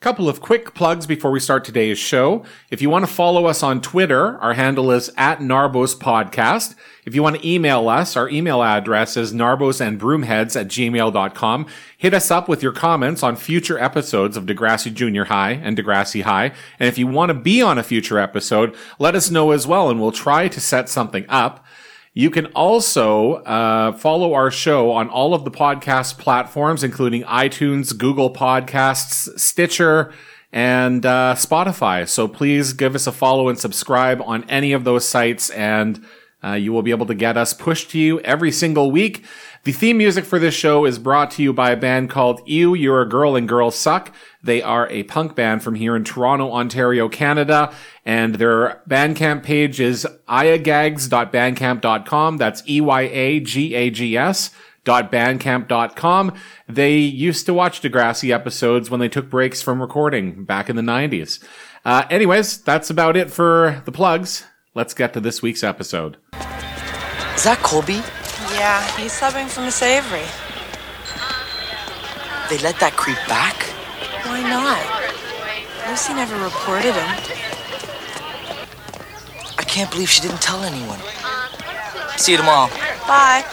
Couple of quick plugs before we start today's show. If you want to follow us on Twitter, our handle is at Narbos Podcast. If you want to email us, our email address is narbosandbroomheads at gmail.com. Hit us up with your comments on future episodes of Degrassi Junior High and Degrassi High. And if you want to be on a future episode, let us know as well and we'll try to set something up. You can also uh, follow our show on all of the podcast platforms, including iTunes, Google Podcasts, Stitcher, and uh, Spotify. So please give us a follow and subscribe on any of those sites, and uh, you will be able to get us pushed to you every single week. The theme music for this show is brought to you by a band called Ew, You're a Girl and Girls Suck. They are a punk band from here in Toronto, Ontario, Canada, and their Bandcamp page is iagags.bandcamp.com. That's E-Y-A-G-A-G-S bandcamp.com. They used to watch Degrassi episodes when they took breaks from recording back in the 90s. Uh, anyways, that's about it for the plugs. Let's get to this week's episode. Is that Colby? Yeah, he's subbing for Miss Avery. They let that creep back? Why not? Lucy never reported him. I can't believe she didn't tell anyone. See you tomorrow. Bye.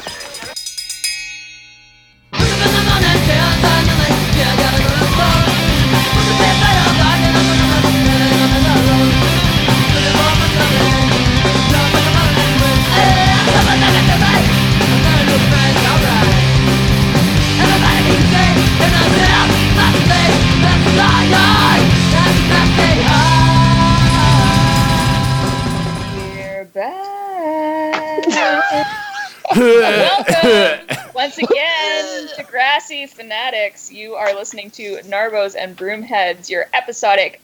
Welcome once again to Grassy Fanatics. You are listening to Narbos and Broomheads, your episodic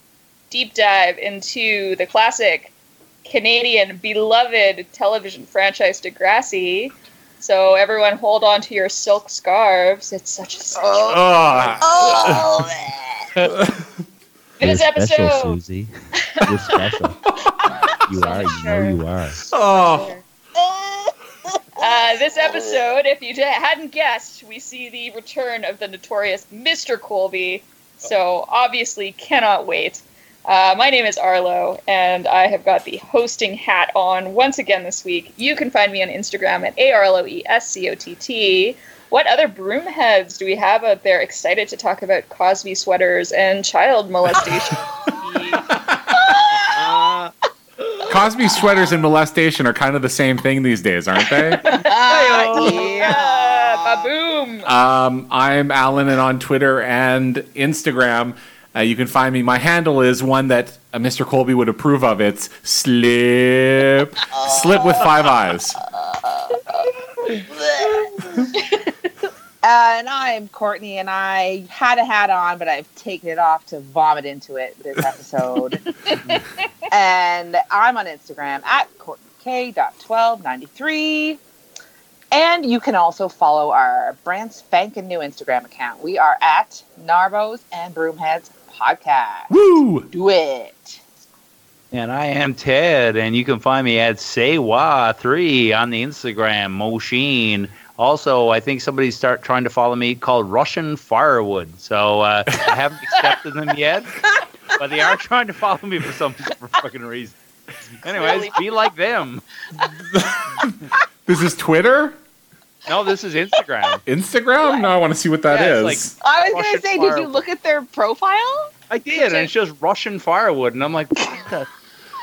deep dive into the classic Canadian beloved television franchise Degrassi. So everyone hold on to your silk scarves. It's such a sensual Oh, oh. oh. This You're episode. special, Susie. You're special. you are. You know you are. oh. Uh, this episode, if you hadn't guessed, we see the return of the notorious Mr. Colby. So obviously, cannot wait. Uh, my name is Arlo, and I have got the hosting hat on once again this week. You can find me on Instagram at a r l o e s c o t t. What other broomheads do we have out there excited to talk about Cosby sweaters and child molestation? Cosby sweaters and molestation are kind of the same thing these days, aren't they? yeah, boom! Um, I'm Alan, and on Twitter and Instagram, uh, you can find me. My handle is one that uh, Mr. Colby would approve of. It's slip, slip with five eyes. Uh, and I'm Courtney, and I had a hat on, but I've taken it off to vomit into it this episode. and I'm on Instagram at CourtneyK.1293. And you can also follow our brand spanking new Instagram account. We are at Narbos and Broomheads Podcast. Woo! Do it. And I am Ted, and you can find me at Saywa3 on the Instagram, Moshin. Also, I think somebody start trying to follow me called Russian Firewood. So uh, I haven't accepted them yet, but they are trying to follow me for some for fucking reason. Anyways, be like them. This is Twitter, No, this is Instagram. Instagram. No, I want to see what that Yeah, is. it's I was gonna say, did you look at their profile? I did, and it shows Russian Firewood, and I'm like, what the? That's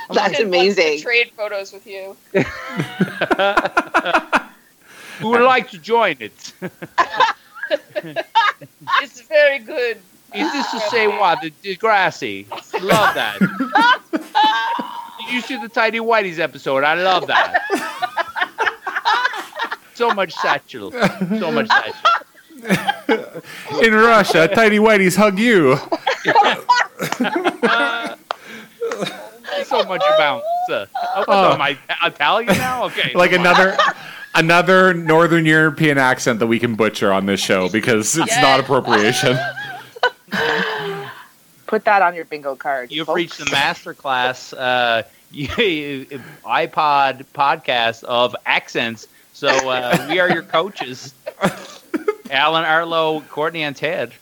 Ted wants to amazing. Trade photos with you. Who would like to join it? It's very good. Is this to say what? The Degrassi. Love that. Did you see the Tidy Whitey's episode? I love that. So much satchel. So much satchel. In Russia, Tidy Whitey's hug you. So much bounce. Uh, oh, what, Oh. am I Italian now? Okay. Like never mind. another. Another Northern European accent that we can butcher on this show because it's Yes. not appropriation. Put that on your bingo card. You've folks. reached the masterclass uh, iPod podcast of accents. So uh, we are your coaches. Alan, Arlo, Courtney, and Ted.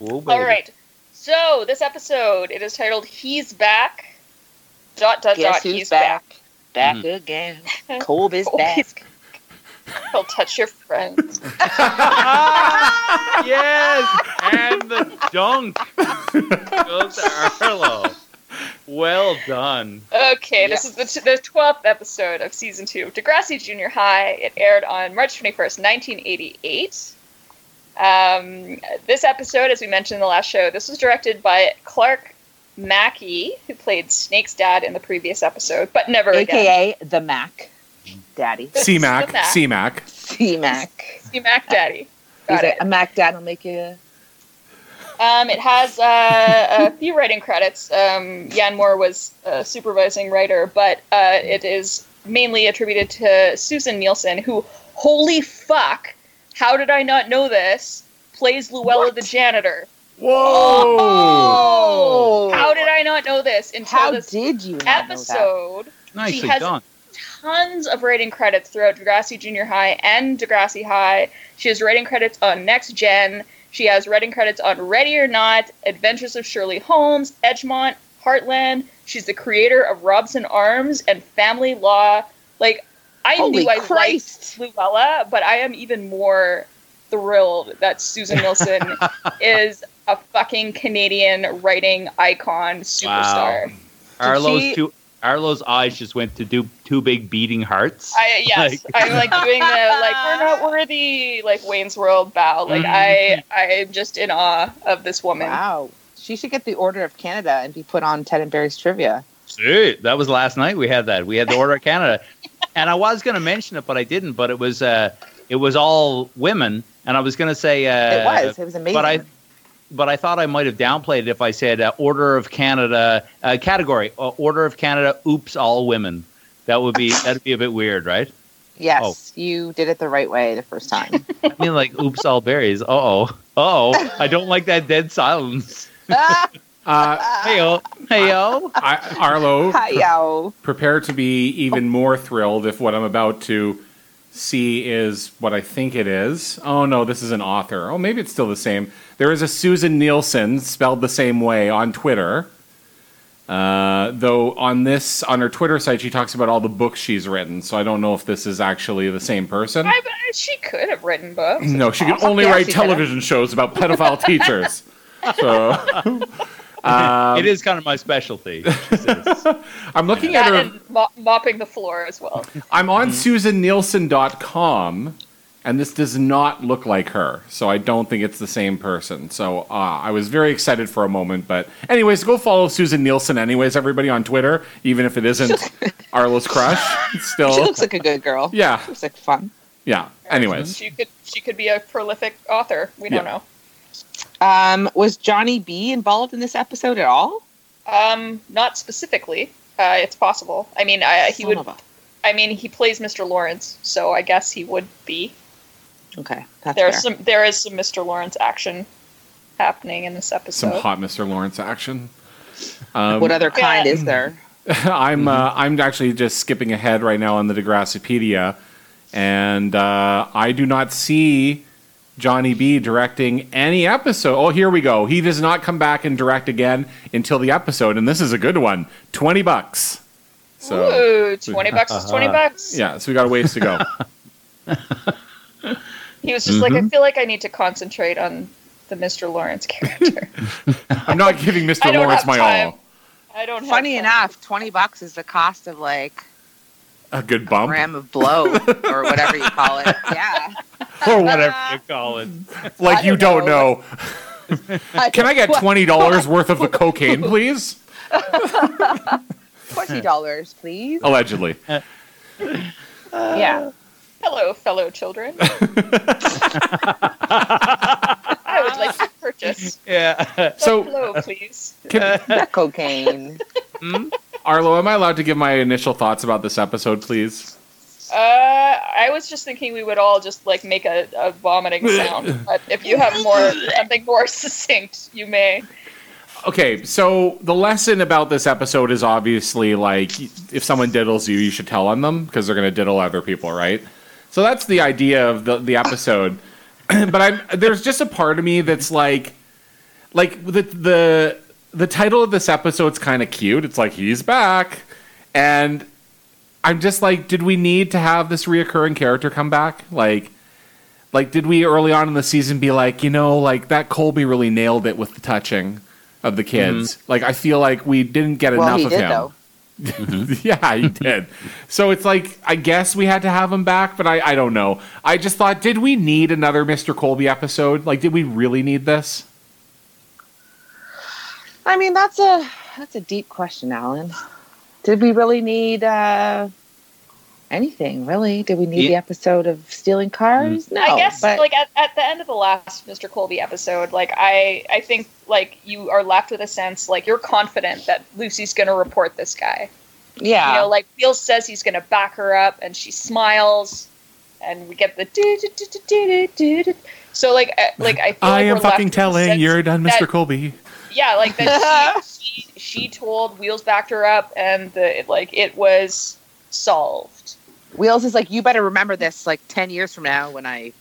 Oh, baby. All right. So this episode it is titled "He's Back." Dot dot Guess dot. who's He's back? back. Back Mm. again. Kolb is Oh, back. he's- He'll touch your friends. yes, and the dunk goes to Arlo. Well done. Okay, this is the t- the twelfth episode of season two of Degrassi Junior High. It aired on March twenty first, nineteen eighty eight. Um, this episode, as we mentioned in the last show, this was directed by Clark Mackey, who played Snake's dad in the previous episode, but never again. AKA the Mac. Daddy. C-Mac, The Mac. C-Mac. C Mac. Daddy. He's Got like, it. a Mac Dad will make you. Um, it has uh, a few writing credits. Um, Yan Moore was a supervising writer, but uh, it is mainly attributed to Susin Nielsen, who, holy fuck, how did I not know this? Plays Luella the janitor. Whoa! Oh! How did I not know this until How this did you know that? episode? Nicely has- done. Tons of writing credits throughout Degrassi Junior High and Degrassi High. She has writing credits on Next Gen. She has writing credits on Ready or Not, Adventures of Shirley Holmes, Edgemont, Heartland. She's the creator of Robson Arms and Family Law. Like, I Holy knew I Christ. liked Luella, but I am even more thrilled that Susin Nielsen is a fucking Canadian writing icon superstar. Arlo's she- two Arlo's eyes just went to do two big beating hearts. I yes, Like- I'm like doing the like we're not worthy like Wayne's World bow. Like I I'm just in awe of this woman. Wow. She should get the Order of Canada and be put on Ted and Barry's trivia. See, that was last night. We had that. We had the Order of Canada, and I was going to mention it, but I didn't. But it was uh, it was all women, and I was going to say uh, it was. It was amazing. But I, but I thought I might have downplayed it if I said uh, Order of Canada uh, category. Uh, Order of Canada. Oops, all women. That would be that'd be a bit weird, right? yes, you did it the right way the first time. I mean, like oops, all berries. Uh oh, oh, I don't like that dead silence. ah, Uh, Heyo, heyo. I, Arlo, hi, yo. prepare to be even more thrilled if what I'm about to see is what I think it is. Oh no, this is an author. Oh, maybe it's still the same. There is a Susin Nielsen spelled the same way on Twitter. Uh, though on this on her Twitter site, she talks about all the books she's written. So I don't know if this is actually the same person. I, she could have written books. No, she can Awesome. only Yeah, write she could've. television shows about pedophile teachers. So um, it is kind of my specialty. she says. I'm looking at her. and mo- mopping the floor as well. I'm on SusinNielsen.com, and this does not look like her. So I don't think it's the same person. So uh, I was very excited for a moment. But, anyways, go follow Susin Nielsen, anyways, everybody on Twitter, even if it isn't Arlo's crush. It's She Still, looks like a good girl. yeah, Looks like fun. yeah. Anyways, She could she could be a prolific author. We don't Yeah. know. Um, was Johnny B involved in this episode at all? Um, not specifically. Uh, it's possible. I mean, I, he Son would. of a- I mean, he plays Mr. Lawrence, so I guess he would be. Okay, that's There's fair. some. There is some Mr. Lawrence action happening in this episode. some hot Mr. Lawrence action. Um, what other kind Yeah. is there? I'm uh, I'm actually just skipping ahead right now on the Degrassipedia, and uh, I do not see Johnny B directing any episode. Oh, here we go. He does not come back and direct again until the episode, and this is a good one. Twenty bucks. So Ooh, twenty bucks is twenty bucks. yeah, so we got a ways to go. He was just like, I mm-hmm. feel like I need to concentrate on the Mr. Lawrence character. I'm not giving Mr. I Lawrence my time. all. I don't. Funny time. enough, twenty bucks is the cost of like A good a bump, gram of blow or whatever you call it. Yeah. or whatever you call it. like I you don't don't know. Can I get twenty dollars worth of the cocaine, please? twenty dollars, please? Allegedly. yeah. Hello, fellow children. I would like to purchase. Yeah. So- hello, please. Can, That cocaine. Arlo, am I allowed to give my initial thoughts about this episode, please? Uh, I was just thinking we would all just like make a, a vomiting sound. But if you have more something more succinct, you may. Okay, so the lesson about this episode is obviously like if someone diddles you, you should tell on them because they're going to diddle other people, right? So that's the idea of the the episode. but I'm there's just a part of me that's like like the the the title of this episode's kind of cute. It's like he's back, and I'm just like, did we need to have this reoccurring character come back? Like, like did we early on in the season be like, you know, like that Colby really nailed it with the touching of the kids? Mm-hmm. Like, I feel like we didn't get Well, enough of did him. though. yeah, he did. So it's like I guess we had to have him back, but I, I don't know. I just thought, did we need another Mr. Colby episode? Like, did we really need this? I mean, that's a that's a deep question, Alan. Did we really need uh, anything? Really? Did we need Yeah. the episode of stealing cars? No. I guess but like at, at the end of the last Mr. Colby episode, like I I think like you are left with a sense like you're confident that Lucy's gonna report this guy. yeah, You know, like Will says he's gonna back her up, and she smiles, and we get the do do do do do do do. So like uh, like I feel I like am fucking telling you're done, Mr. that- Colby. Yeah, like that she, she she told Wheels backed her up, and the like it was solved. Wheels is like, you better remember this like ten years from now when I.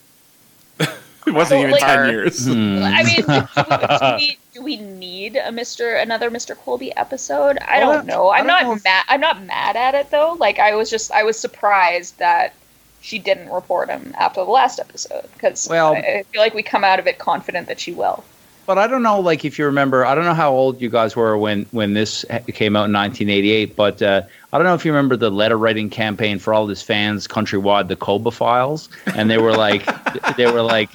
It wasn't even like- ten years. Hmm. I mean, do we, do we need a Mister another Mister Colby episode? I Well, don't know. I I'm don't not if- mad. I'm not mad at it though. Like I was just I was surprised that she didn't report him after the last episode because Well- I, I feel like we come out of it confident that she will. But I don't know, like if you remember, I don't know how old you guys were when when this came out in 1988. But uh, I don't know if you remember the letter writing campaign for all his fans countrywide, the Colby Files, and they were like, they were like,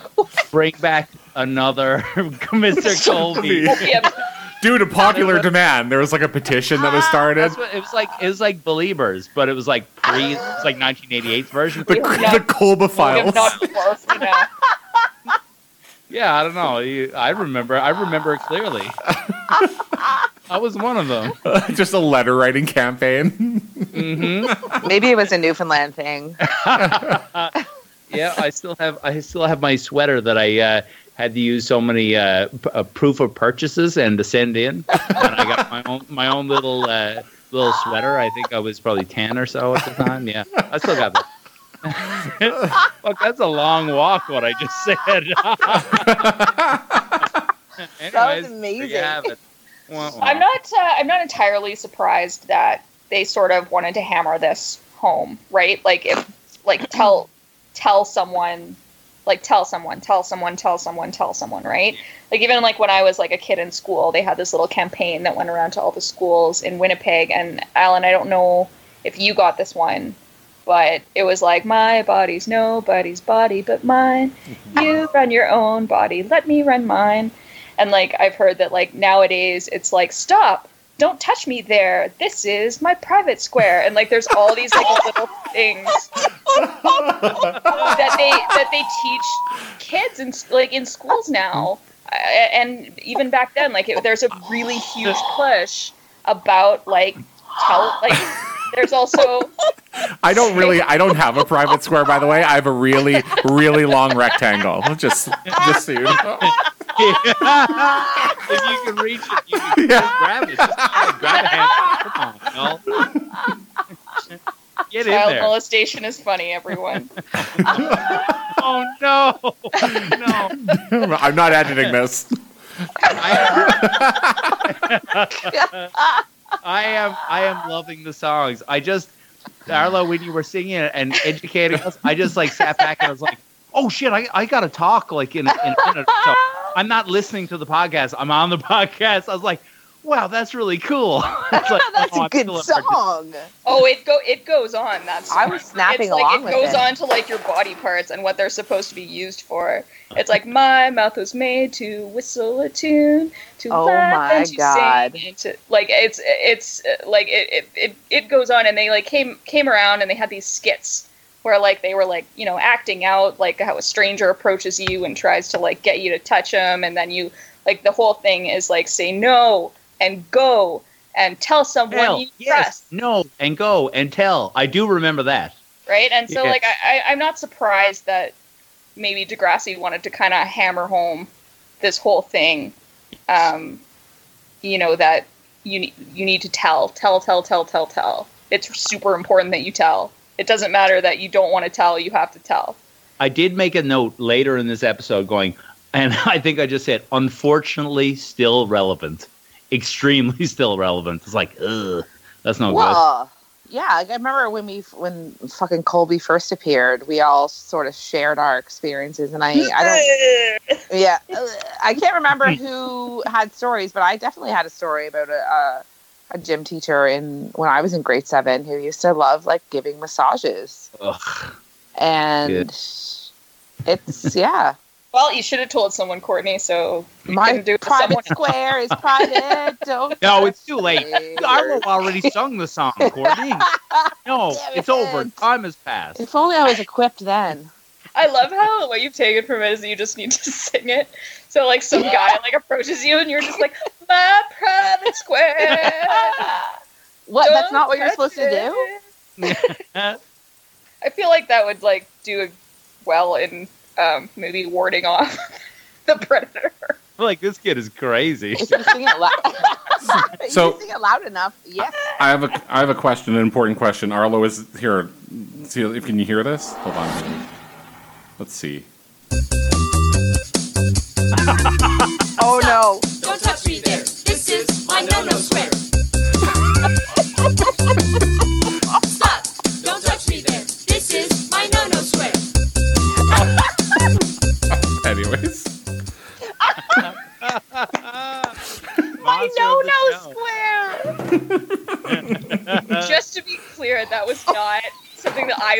bring back another Mr. Colby. Due to popular demand, there was like a petition that was started. What, it was like. It was like Believers, but it was like pre. It was like 1988 version. The, We have the Colby files. Not morphed enough. Yeah, I don't know. You, I remember. I remember it clearly. I was one of them. Just a letter writing campaign. hmm Maybe it was a Newfoundland thing. Yeah, I still have. I still have my sweater that I uh, had to use so many uh, p- uh, proof of purchases and to send in. And I got my own my own little uh, little sweater. I think I was probably ten or so at the time. Yeah, I still got that. Look, that's a long walk. What I just said. Anyways, there you amazing. have it. Wah, wah. I'm not. Uh, I'm not entirely surprised that they sort of wanted to hammer this home, right? Like if, like tell, tell someone, like tell someone, tell someone, tell someone, tell someone, right? Like even like when I was like a kid in school, they had this little campaign that went around to all the schools in Winnipeg. And Alan, I don't know if you got this one, but it was like my body's nobody's body but mine. You run your own body, let me run mine. And like I've heard that like nowadays it's like stop, don't touch me there. This is my private square. And like there's all these like little things that they that they teach kids in like in schools now. And even back then like it, there's a really huge push about like tell like there's also I don't really. I don't have a private square, by the way. I have a really, really long rectangle. Just, just so you know. if you can reach it, you can Yeah. just grab it. Just grab, grab a hand. Come on, Mel. Get in child there. molestation is funny everyone Oh no, no. I'm not editing this. I, am I am loving the songs. I just Darla, when you were singing it and educating us, I just like sat back and I was like, oh shit, I, I gotta talk like in, in a minute. So I'm not listening to the podcast. I'm on the podcast. I was like, wow, that's really cool. It's like, That's oh, a I'm good still a partic- song. oh it go it goes on that's I was snapping it's like along it with goes it. on to like your body parts and what they're supposed to be used for it's like my mouth was made to whistle a tune to Oh laugh my and to God. sing and to like it's it's uh, like it, it it it goes on and they like came came around and they had these skits where like they were like you know acting out like how a stranger approaches you and tries to like get you to touch them and then you like the whole thing is like say no and go and tell someone Tell, you yes, trust no, and go and tell. I do remember that. right? And so, Yeah. like, I, I, I'm not surprised that maybe Degrassi wanted to kind of hammer home this whole thing. Um, you know that you ne- you need to tell, tell, tell, tell, tell, tell. It's super important that you tell. It doesn't matter that you don't want to tell; you have to tell. I did make a note later in this episode going, And I think I just said, unfortunately, still relevant. Extremely still relevant. It's like, ugh, that's no good. Well, yeah, I remember when we when fucking Colby first appeared, we all sort of shared our experiences, and I I don't yeah I can't remember who had stories, but I definitely had a story about a. a a gym teacher in when I was in grade seven who used to love like giving massages, Ugh. and Good. it's yeah. Well, you should have told someone, Courtney, so you My couldn't do it private square is private. Don't No, it's too late. me. Arlo already sung the song, Courtney. No, Damn it's it. over. Time has passed. If only I was equipped then. I love how what you've taken from it is that you just need to sing it. So like some guy like approaches you and you're just like my private square. What? That's Don't not what you're touch supposed to do. I feel like that would like do well in um, maybe warding off the predator. like this kid is crazy. If you sing it loud, So- sing it loud enough, yes. I have a I have a question, an important question. Arlo is here. See if can you hear this? Hold on. Let's see. Oh no!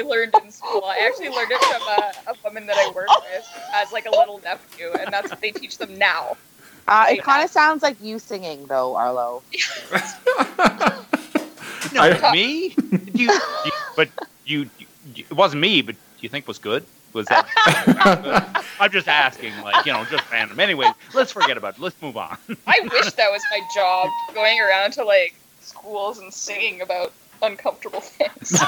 I learned in school. I actually learned it from a, a woman that I work with as like a little nephew, and that's what they teach them now. Uh, it kind of sounds like you singing though, Arlo. No, I- me? Do you, you, but you, you, it wasn't me. But do you think was good? Was that? I'm just asking, like you know, just random. Anyway, let's forget about it. Let's move on. I wish that was my job, going around to like schools and singing about uncomfortable things.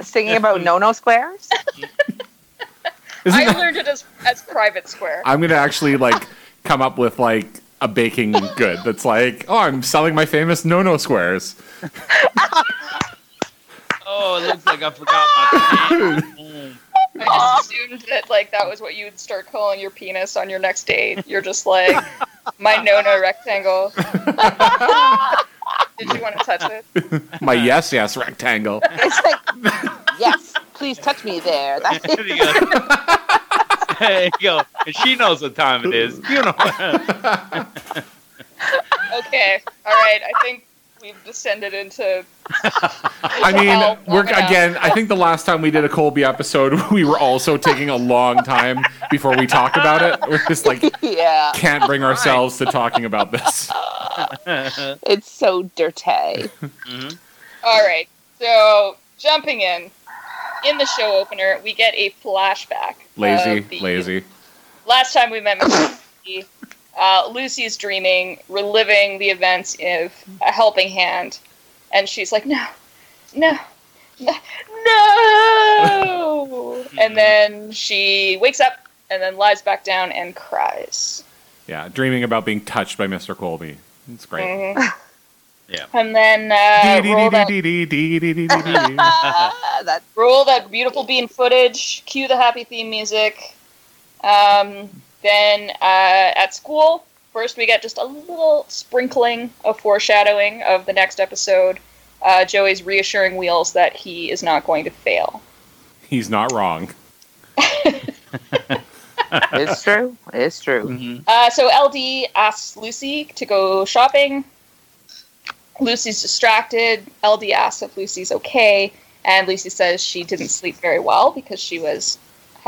Singing about no no squares. Isn't I that- learned it as as private square. I'm gonna actually like come up with like a baking good that's like, oh, I'm selling my famous no no squares. Oh, it looks like I forgot my pen. I just assumed that like that was what you would start calling your penis on your next date. You're just like my no no rectangle. Did you want to touch it? My yes yes rectangle. It's like, yes, please touch me there. That's There you go. There you go. And she knows what time it is. You know. Okay, all right. I think we've descended into. I mean, we're again. I think the last time we did a Colby episode, we were also taking a long time before we talked about it. We're just like yeah. can't bring ourselves to talking about this. It's so dirty. Mm-hmm. All right. So jumping in, in the show opener, we get a flashback. Lazy, lazy. last time we met uh, Lucy is dreaming, reliving the events of A Helping Hand, and she's like, no, no, no, and mm-hmm. then she wakes up and then lies back down and cries. Yeah, dreaming about being touched by Mr. Colby. It's great. Mm-hmm. Yeah. And then uh, that roll that beautiful bean footage. Cue the happy theme music. Um, then uh, at school, first we get just a little sprinkling of foreshadowing of the next episode. Uh, Joey's reassuring Wheels that he is not going to fail. He's not wrong. it's true. It's true. Mhm. Uh, so LD asks Lucy to go shopping. Lucy's distracted. LD asks if Lucy's okay, and Lucy says she didn't sleep very well because she was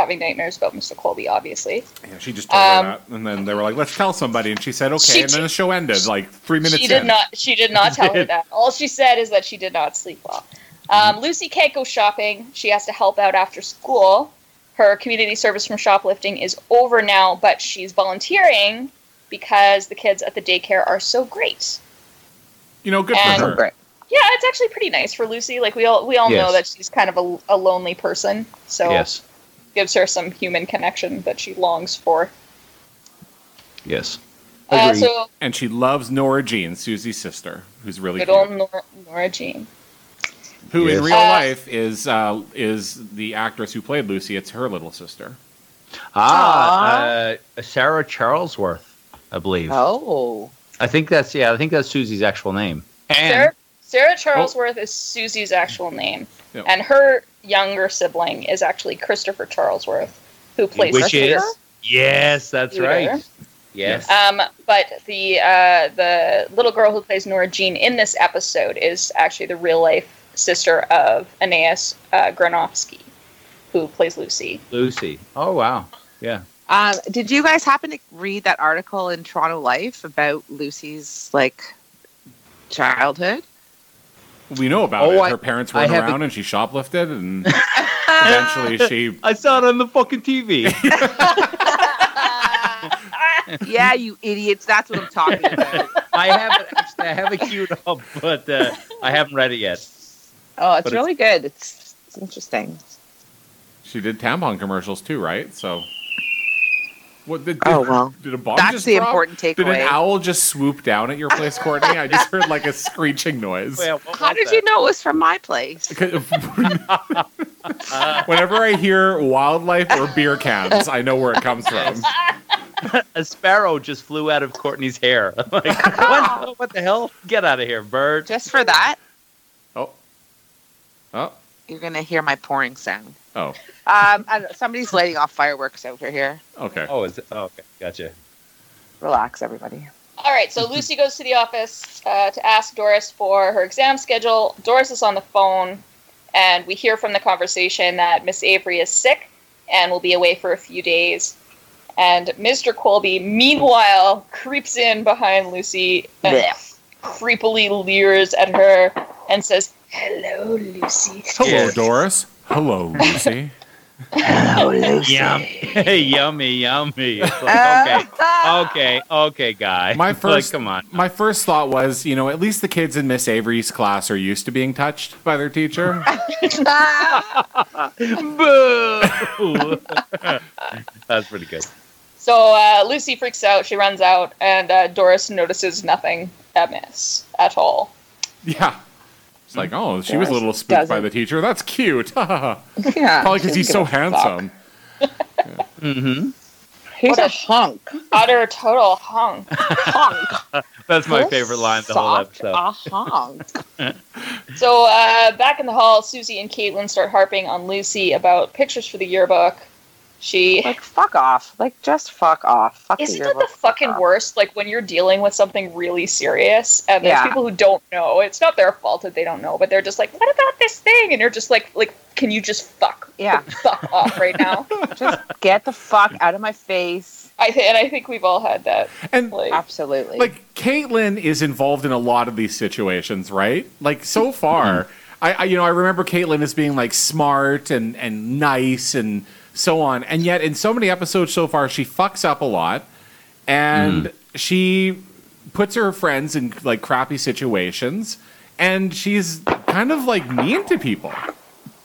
having nightmares about Mr. Colby, obviously. Yeah, she just told Um, her that, and then they were like, "Let's tell somebody," and she said, "Okay," She and then the show ended like three minutes she did in. not. She did not tell her that. All she said is that she did not sleep well. Um, Lucy can't go shopping. She has to help out after school. Her community service from shoplifting is over now, but she's volunteering because the kids at the daycare are so great. You know, good And- for her. Yeah, it's actually pretty nice for Lucy. Like we all we all know that she's kind of a, a lonely person, so Yes. Gives her some human connection that she longs for. Yes. Uh, so And she loves Nora Jean, Susie's sister, who's really good cute. old Nora, Nora Jean. who in real Uh, life is uh, is the actress who played Lucy. It's her little sister. Ah, uh, Sarah Charlesworth, I believe. Oh. I think that's yeah. I think that's Susie's actual name. And Sarah, Sarah Charlesworth is Susie's actual name, Yep. and her younger sibling is actually Christopher Charlesworth, who plays which Peter. is yes, that's Peter. right. Yes. Um, but the uh, the little girl who plays Nora Jean in this episode is actually the real life sister of Anais uh, Granofsky, who plays Lucy. Lucy. Oh wow. Yeah. Um, did you guys happen to read that article in Toronto Life about Lucy's like childhood? We know about Oh, it. I- Her parents I run haven't- around and she shoplifted, and eventually she. I saw it on the fucking TV. yeah, you idiots. That's what I'm talking about. I haven't actually. I have it queued up, but uh, I haven't read it yet. Oh, it's But it's- really good. It's, it's interesting. She did tampon commercials too, right? So. What did, Oh, well. Did a bomb That's just the drop? important takeaway. Did an owl just swoop down at your place, Courtney? I just heard like a screeching noise. How did you know it was from my place? Whenever I hear wildlife or beer cans, I know where it comes from. A sparrow just flew out of Courtney's hair. like, what, what the hell? Get out of here, bird. Just for that, Oh. Oh. you're gonna hear my pouring sound. Oh. Um, I don't somebody's lighting off fireworks over here. Okay. Oh, is it? Oh, okay. Gotcha. Relax, everybody. All right, so Lucy goes to the office uh, to ask Doris for her exam schedule. Doris is on the phone, and we hear from the conversation that Miss Avery is sick and will be away for a few days. And Mr. Colby, meanwhile, creeps in behind Lucy and Blech. creepily leers at her and says, "Hello, Lucy." Hello, Doris. Hello, Lucy. Yum. yummy, yummy. Like, okay, okay, okay, guy. My Like, first, come on. My first thought was, you know, at least the kids in Miss Avery's class are used to being touched by their teacher. Boo! That's pretty good. So uh, Lucy freaks out. She runs out, and uh, Doris notices nothing amiss at all. yeah. It's like, oh, she was a little spooked by doesn't- the teacher. That's cute. yeah. Probably because he's so handsome. Mm-hmm. He's What a a- hunk. Utter total hunk. hunk. That's my favorite line the whole Soft episode. A hunk. So uh, back in the hall, Susie and Caitlin start harping on Lucy about pictures for the yearbook. She Like fuck off. Like just fuck off. Fuck isn't the that the fucking off. worst? Like when you're dealing with something really serious, and there's Yeah. people who don't know. It's not their fault that they don't know, but they're just like, "What about this thing?" And you're just like, "Like, can you just fuck, Yeah. fuck off right now?" Just get the fuck out of my face. I th- and I think we've all had that. And Like, Absolutely. like Caitlin is involved in a lot of these situations, right? Like so mm-hmm. far, I, I you know I remember Caitlin as being like smart and and nice and so on, and yet in so many episodes so far, she fucks up a lot, and mm. she puts her friends in like crappy situations, and she's kind of like mean to people.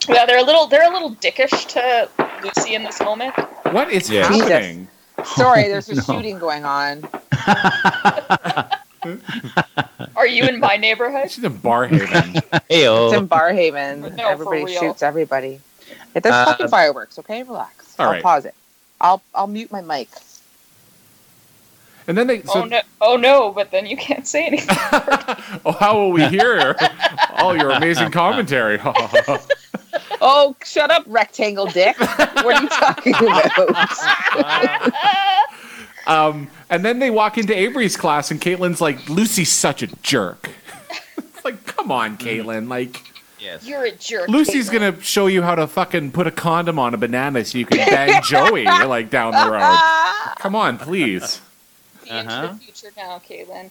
yeah, they're a little they're a little dickish to Lucy in this moment. What is Yeah. happening? Sorry, there's a No. shooting going on. Are you in my neighborhood? She's in Barrhaven. It's in Barrhaven. No, everybody shoots everybody. If there's Uh, fucking fireworks, okay? Relax. all I'll right. pause it. I'll I'll mute my mic. and then they so oh no! Oh no! But then you can't say anything. oh, how will we hear all your amazing commentary? Oh, shut up, rectangle dick. what are you talking about? um, and then they walk into Avery's class, and Caitlin's like, "Lucy's such a jerk." it's like, come on, Caitlin. Like, Yes. You're a jerk. Lucy's Caitlin. gonna show you how to fucking put a condom on a banana so you can bang Joey like down the road. Come on, please. See into Uh-huh. the future now, Caitlin.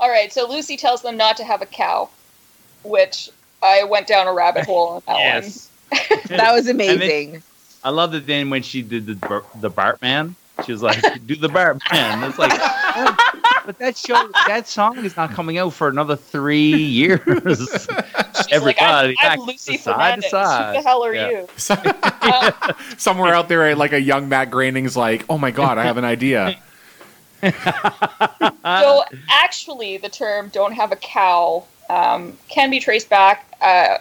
All right, so Lucy tells them not to have a cow, which I went down a rabbit hole on that Yes. that was then- amazing. I love that then when she did the Bar- the Bartman, she was like, "Do the Bartman." It's like, but that show, that song is not coming out for another three years. She's Everybody, like, I'm, I'm Lucy to side to side. Who the hell are Yeah. you? So- Somewhere out there, like a young Matt Groening's like, "Oh my god, I have an idea." so actually, the term "don't have a cow" um, can be traced back. Uh,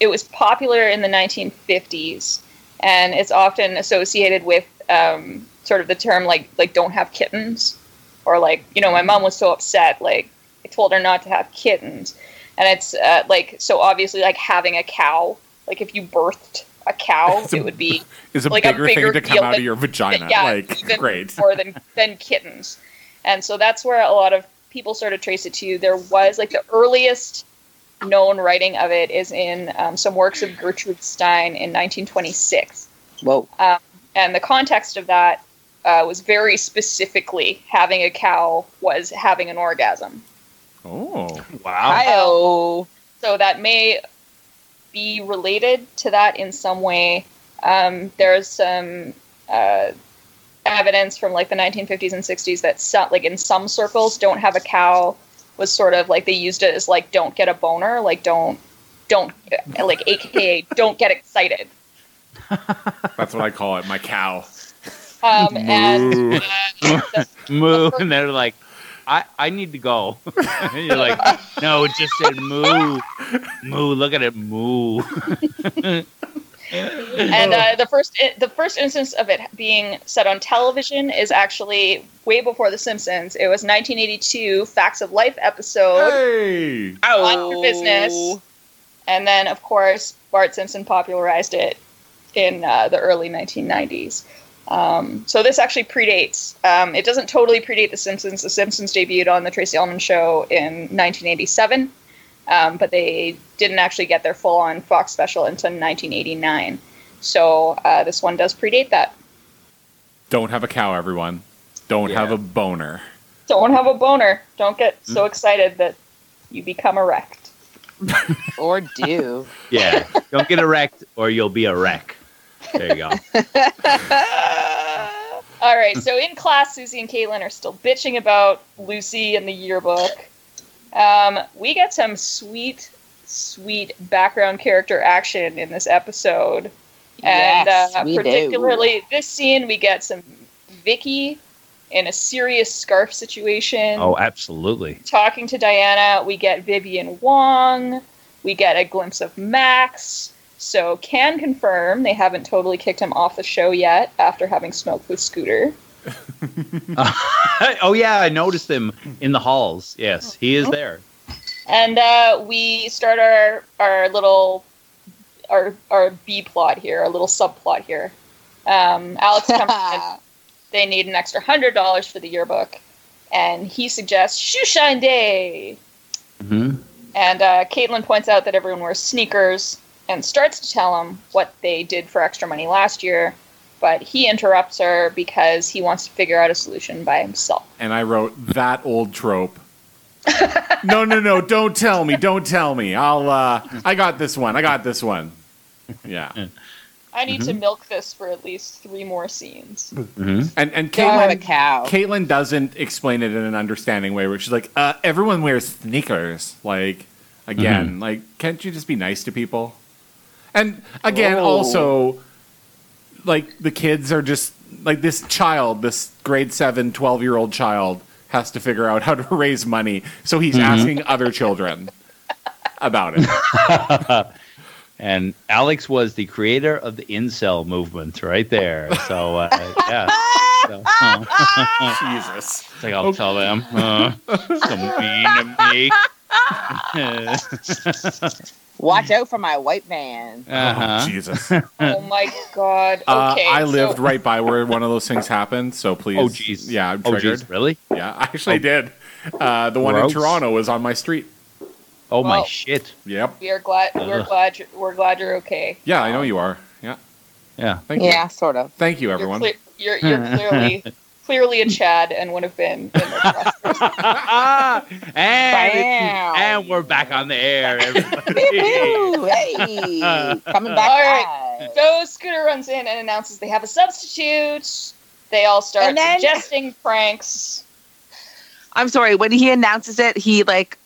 it was popular in the 1950s, and it's often associated with um, sort of the term like like don't have kittens, or like you know my mom was so upset like I told her not to have kittens, and it's uh, like so obviously like having a cow like if you birthed a cow It's a- it would be Is a like a bigger, bigger thing to come out than- of your vagina. yeah, like even great. more than than kittens. And so that's where a lot of people sort of trace it to. There was like the earliest known writing of it is in um, some works of Gertrude Stein in 1926. Whoa. Um, and the context of that uh, was very specifically having a cow was having an orgasm. Oh. Wow. Hi-oh. So that may be related to that in some way. Um, there's some uh, evidence from like the 1950s and 60s that some, like in some circles, don't have a cow was sort of like they used it as like don't get a boner, like don't don't like AKA don't get excited. That's what I call it. My cow. Um, and Moo. uh, moo, and they're like, I, I need to go. and you're like, no, it just said moo. Moo, look at it, moo. and uh, the first the first instance of it being set on television is actually way before The Simpsons. It was 1982 Facts of Life episode. Hey. Mind your business. And then, of course, Bart Simpson popularized it in uh, the early 1990s. Um, so this actually predates. Um, it doesn't totally predate The Simpsons. The Simpsons debuted on the Tracey Ullman Show in 1987, um, but they didn't actually get their full-on Fox special until 1989. So uh, this one does predate that. Don't have a cow, everyone. Don't Yeah. have a boner. Don't have a boner. Don't get so excited that you become erect. Or do. Yeah. Don't get erect or you'll be a wreck. There you go. All right, so in class, Susie and Caitlin are still bitching about Lucy and the yearbook. Um, we get some sweet, sweet background character action in this episode, and Yes, uh, we do. particularly this scene, we get some Vicky in a serious scarf situation Oh, absolutely. talking to Diana. We get Vivian Wong. We get a glimpse of Max. So can confirm they haven't totally kicked him off the show yet after having smoked with Scooter. oh, yeah, I noticed him in the halls. Yes, he is there. And uh, we start our our little our our B plot here, our little subplot here. Um, Alex comes in. They need an extra hundred dollars for the yearbook, and he suggests Shoeshine Day. hmm And uh, Caitlin points out that everyone wears sneakers and starts to tell him what they did for extra money last year. But he interrupts her because he wants to figure out a solution by himself. And I wrote that old trope. no, no, no! Don't tell me! Don't tell me! I'll. uh I got this one. I got this one. Yeah. I need to milk this for at least three more scenes. hmm And and Don't a Caitlin, cow. Caitlin doesn't explain it in an understanding way where she's like, uh, everyone wears sneakers. Like, again, like, can't you just be nice to people? And again, Whoa. also, like, the kids are just, like, this child, this grade 7, 12 year old child has to figure out how to raise money. So he's asking other children about it. And Alex was the creator of the incel movement right there. So, uh, yeah. So, uh, Jesus. it's like I'll tell them. Uh, so mean to me. Watch out for my white van. uh-huh. Oh, Jesus. Oh my god. Uh, Okay. I lived right by where one of those things happened, so please. Oh, jeez. Yeah, I'm Oh, triggered. Really? Yeah, I actually did. Uh, the one Gross. in Toronto was on my street. Oh, my shit. Yep. We are glad. We're Ugh. glad. You're, we're glad you're okay. Yeah, I know you are. Yeah. Yeah. Thank you. Yeah, sort of. Thank you, You're, everyone. cle- you're, you're clearly clearly a Chad and would have been in the process. and, Bam. and we're back on the air, everybody. Hey, coming back. All right. live. So Scooter runs in and announces they have a substitute. They all start then- suggesting pranks. I'm sorry. When he announces it, he like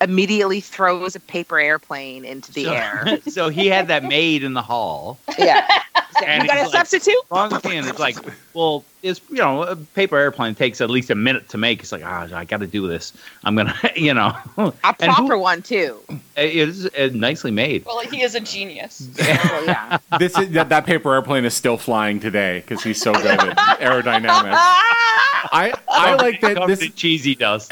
immediately throws a paper airplane into the so, air. so he had that made in the hall. Yeah. And you got a like- substitute? Wrong thing. It's like, well, it's you know, a paper airplane takes at least a minute to make. It's like, ah, I got to do this. I'm gonna, you know, A And who- proper one too. it is uh, nicely made. Well, he is a genius. Well, yeah. This is that, that paper airplane is still flying today because he's so good at aerodynamics. I I like that this in cheesy dust.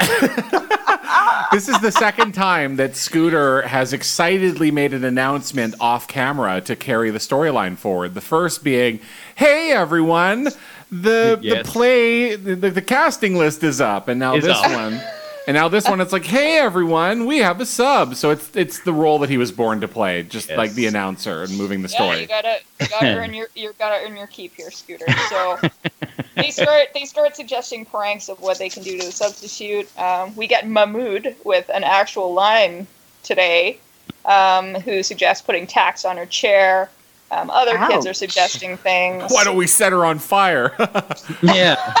This is the second time that Scooter has excitedly made an announcement off camera to carry the storyline forward. The first being, "Hey everyone, the Yes. the play the, the, the casting list is up," and now Is this up. one. And now this one, it's like, "Hey everyone, we have a sub." So it's it's the role that he was born to play, just Yes. like the announcer and moving the Yeah, story. you gotta you gotta earn your you gotta earn your keep here, Scooter. So they start they start suggesting pranks of what they can do to the substitute. Um, we get Mahmood with an actual line today, um, who suggests putting tacks on her chair. Um, other kids are suggesting things. Why don't we set her on fire? yeah,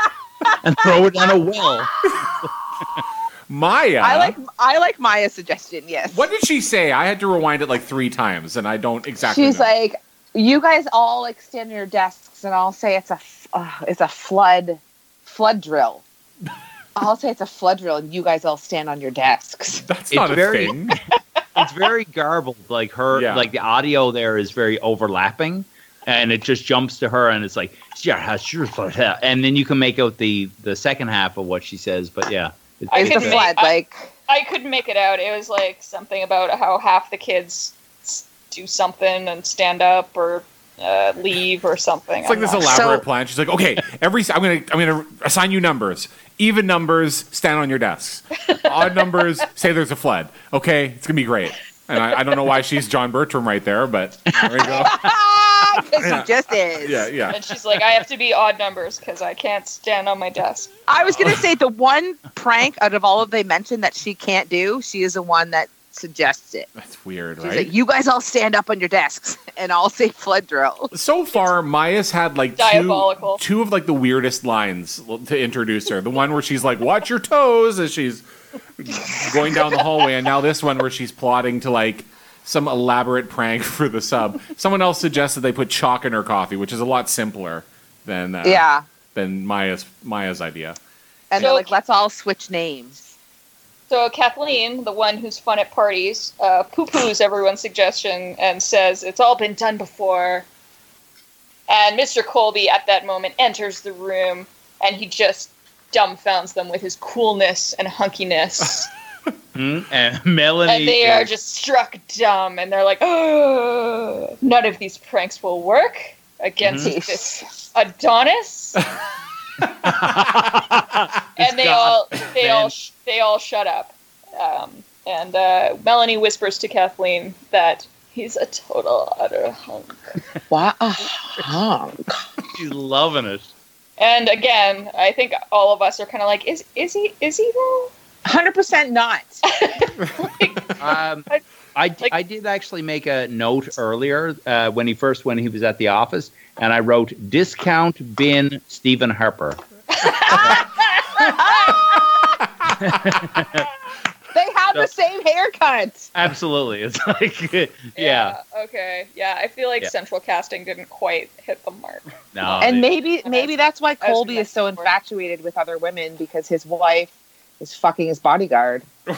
and throw it down a well. Maya. I like I like Maya's suggestion. Yes. What did she say? I had to rewind it like three times, and I don't exactly. She's know. like, you guys all like stand on your desks, and I'll say it's a f- uh, it's a flood flood drill. I'll say it's a flood drill, and you guys all stand on your desks. "That's it's not a very- thing." It's very garbled. Like her, Yeah. like the audio there is very overlapping, and it just jumps to her, and it's like, yeah, sure, yeah. and then you can make out the the second half of what she says. But yeah, it's I It's the flood, make- I- like I couldn't make it out. It was like something about how half the kids do something and stand up or uh, leave or something. It's like I'm this not- elaborate So- plan. She's like, "Okay, every I'm gonna I'm gonna assign you numbers. Even numbers, stand on your desks. Odd numbers, say there's a flood. Okay, it's gonna be great." And I, I don't know why she's John Bertram right there, but there we go. because she just is. Yeah, yeah. And she's like, I have to be odd numbers because I can't stand on my desk. I was gonna say the one prank out of all of they mentioned that she can't do, she is the one that suggests it. That's weird, She's right? like, you guys all stand up on your desks, and I'll say flood drill. so far, Maya's had like two, Diabolical. two of like the weirdest lines to introduce her. The one where she's like, "Watch your toes" as she's going down the hallway, and now this one where she's plotting to like some elaborate prank for the sub. Someone else suggested they put chalk in her coffee, which is a lot simpler than uh, yeah, than Maya's Maya's idea. and So- they're like, let's all switch names. So Kathleen, the one who's fun at parties, uh, poo-poos everyone's suggestion and says it's all been done before. And Mr. Colby at that moment enters the room and he just dumbfounds them with his coolness and hunkiness. Hmm? and Melanie. and they are just struck dumb and they're like, oh, none of these pranks will work against Mhm. this Adonis. and they God, all they all man. sh- they all shut up. Um, and uh, Melanie whispers to Kathleen that he's a total utter hunk. What a hunk. She's loving it. And again, I think all of us are kind of like, is is he is he though? Hundred percent not. Um, I- I, like- I did actually make a note earlier uh, when he first when he was at the office, and I wrote discount bin Stephen Harper. They have the same haircut. Absolutely, it's like yeah, Okay. Yeah, I feel like Yeah. central casting didn't quite hit the mark. no, and maybe maybe that's why Colby is so messing for it. infatuated with other women because his wife is fucking his bodyguard. what?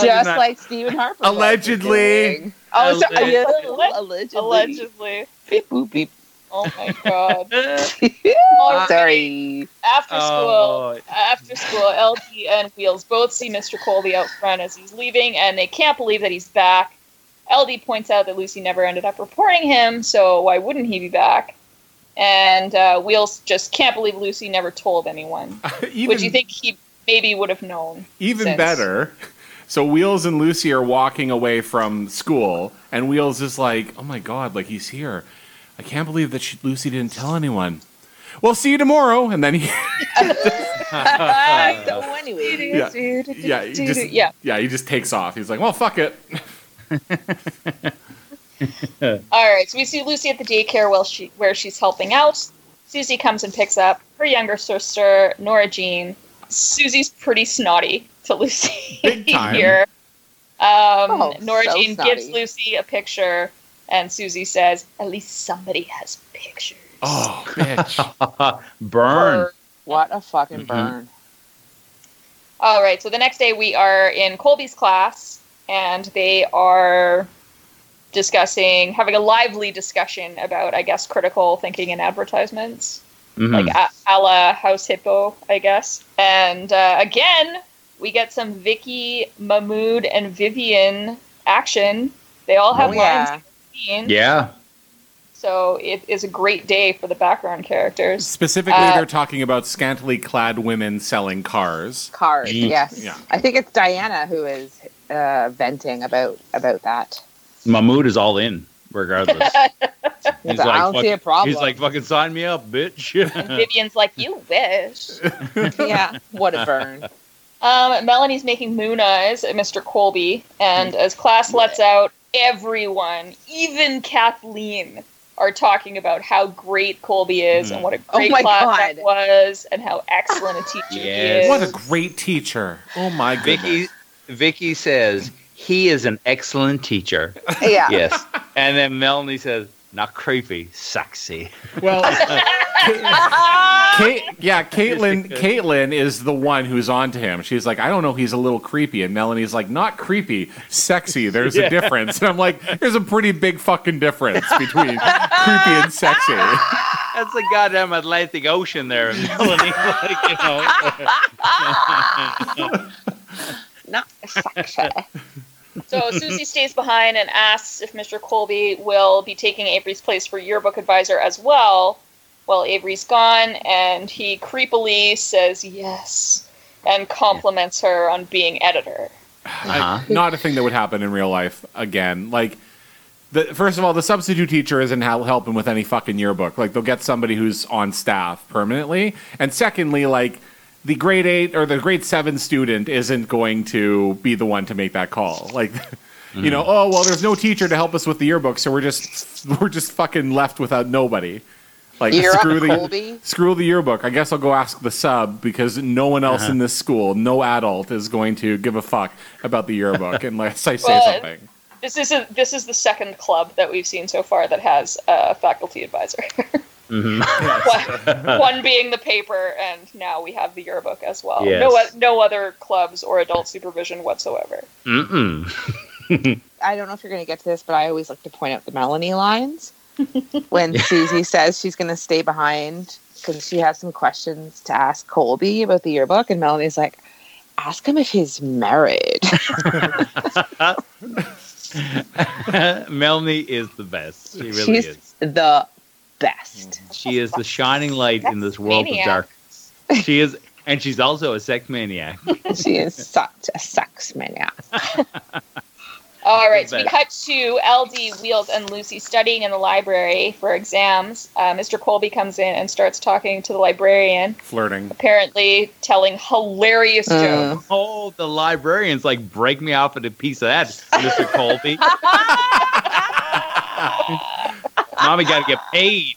Just like Stephen Harper. Allegedly. Oh, so, Allegedly. yeah, allegedly. Allegedly. Beep, boop, beep. Oh my god. Oh, sorry. After oh, school, Oh. after school, LD and Wheels both see Mr. Colby out front as he's leaving, and they can't believe that he's back. LD points out that Lucy never ended up reporting him, so why wouldn't he be back? And uh, Wheels just can't believe Lucy never told anyone. even Which you think he maybe would have known? even since- better. So Wheels and Lucy are walking away from school, and Wheels is like, "Oh my god, like he's here! I can't believe that she, Lucy didn't tell anyone." Well, see you tomorrow, and then he, so anyway. yeah, yeah, he just, Yeah. yeah, he just takes off. He's like, "Well, fuck it." All right, so we see Lucy at the daycare while she where she's helping out. Susie comes and picks up her younger sister, Nora Jean. Susie's pretty snotty to Lucy Big time. here. Um, Oh, Nora so Jean snotty. gives Lucy a picture, and Susie says, "At least somebody has pictures." Oh, bitch. Burn. What a fucking Mhm. burn. All right. So the next day we are in Colby's class, and they are discussing, having a lively discussion about, I guess, critical thinking in advertisements, Mhm. like a, a la House Hippo, I guess. And uh, again, we get some Vicky, Mahmood, and Vivian action. They all have Oh, lines. yeah. scene, yeah. So it is a great day for the background characters. Specifically, Uh, they're talking about scantily clad women selling cars. Cars, Mm. yes. Yeah. I think it's Diana who is uh, venting about about that. Mahmood is all in, regardless. He's like, I don't see a fucking- problem. He's like, fucking sign me up, bitch. And Vivian's like, "You wish." yeah, what a burn. Um, Melanie's making moon eyes at Mr. Colby, and as class lets out, everyone, even Kathleen, are talking about how great Colby is and what a Oh great my class God. that was, and how excellent a teacher he is. What a great teacher. Oh my goodness. Vicky, Vicky says he is an excellent teacher. Yeah. Yes, and then Melanie says, "Not creepy, sexy." Well, Kate, yeah, Caitlin. Caitlin is the one who's on to him. She's like, I don't know, he's a little creepy, and Melanie's like, not creepy, sexy. There's Yeah. a difference, and I'm like, there's a pretty big fucking difference between creepy and sexy. That's the goddamn Atlantic Ocean there, Melanie. like, you know. Not sexy. So Susie stays behind and asks if Mr. Colby will be taking Avery's place for yearbook advisor as well. Well, Avery's gone, and he creepily says yes and compliments her on being editor. Uh-huh. I- not a thing that would happen in real life again. Like, the, first of all, the substitute teacher isn't hel- helping with any fucking yearbook. Like, they'll get somebody who's on staff permanently. And secondly, like, the grade eight or the grade seven student isn't going to be the one to make that call. Like, you know, oh well, there's no teacher to help us with the yearbook, so we're just we're just fucking left without nobody. Like, You're screw up, the Colby. screw the yearbook. I guess I'll go ask the sub because no one else Uh-huh. in this school, no adult, is going to give a fuck about the yearbook unless I say Well, something. This is a, this is the second club that we've seen so far that has a faculty advisor. Mhm. one, one being the paper, and now we have the yearbook as well. Yes. No, no other clubs or adult supervision whatsoever. Mm-mm. I don't know if you're going to get to this, but I always like to point out the Melanie lines when Susie says she's going to stay behind because she has some questions to ask Colby about the yearbook, and Melanie's like, "Ask him if he's married." Melanie is the best. She really She's is. the best. She is the shining light in this world Maniac. of darkness. She is, and she's also a sex maniac. She is such a sex maniac. All right, so we cut to LD, Wheels, and Lucy studying in the library for exams. Uh, Mr. Colby comes in and starts talking to the librarian, Flirting. apparently telling hilarious Mm. jokes. Oh, the librarian's like, break me off at a piece of that, Mr. Colby. Mommy got to get paid.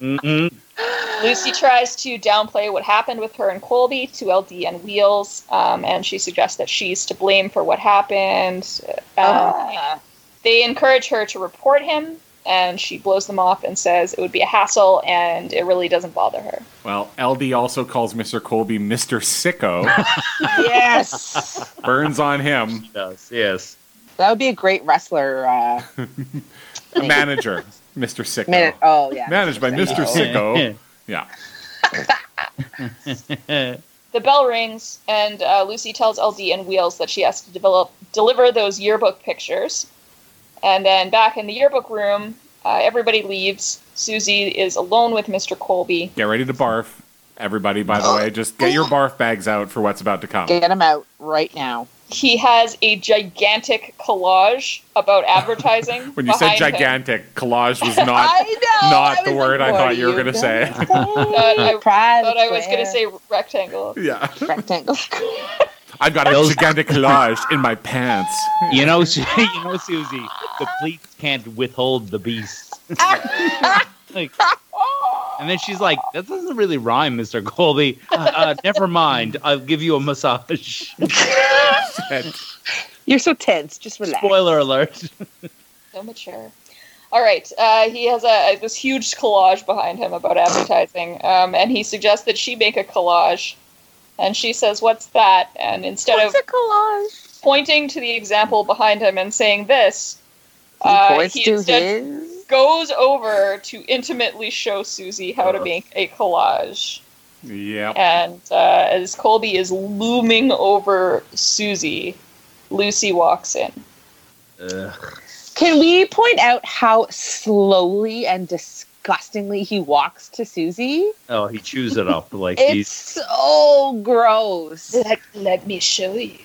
Lucy tries to downplay what happened with her and Colby to LD and Wheels, um, and she suggests that she's to blame for what happened. Um, Ah. they encourage her to report him, and she blows them off and says it would be a hassle and it really doesn't bother her. Well, LD also calls Mr. Colby Mr. Sicko. yes, Burns on him. Yes, yes. That would be a great wrestler. Uh, Manager, Mr. Sicko. minute. Oh yeah, Managed by Mr. Sicko. Yeah. The bell rings, and uh, Lucy tells LD and Wheels that she has to develop deliver those yearbook pictures. And then back in the yearbook room, uh, everybody leaves. Susie is alone with Mr. Colby. Get ready to barf. Everybody, by the way, just get your barf bags out for what's about to come. Get them out right now. He has a gigantic collage about advertising. When you said behind him. gigantic, collage was not know. not I the was word like, I thought you were going to say. Thought I- Private thought I was going to say rectangle. yeah. rectangle. I've got a gigantic collage in my pants. You know, you know, Susie, the pleats can't withhold the beast. like, and then she's like, "That doesn't really rhyme, Mister Colby. Uh, uh, never mind. I'll give you a massage." You're so tense. Just relax. Spoiler alert. So mature. All right. Uh, he has a, this huge collage behind him about advertising, um, and he suggests that she make a collage. And she says, "What's that?" And instead What's of a collage? pointing to the example behind him and saying this, He uh, points he to instead his. Goes over to intimately show Susie how to make a collage. Yeah. And uh, as Colby is looming over Susie, Lucy walks in. Ugh. Can we point out how slowly and disgustingly he walks to Susie? Oh, he chews it up like It's he's. so gross. Let, let me show you.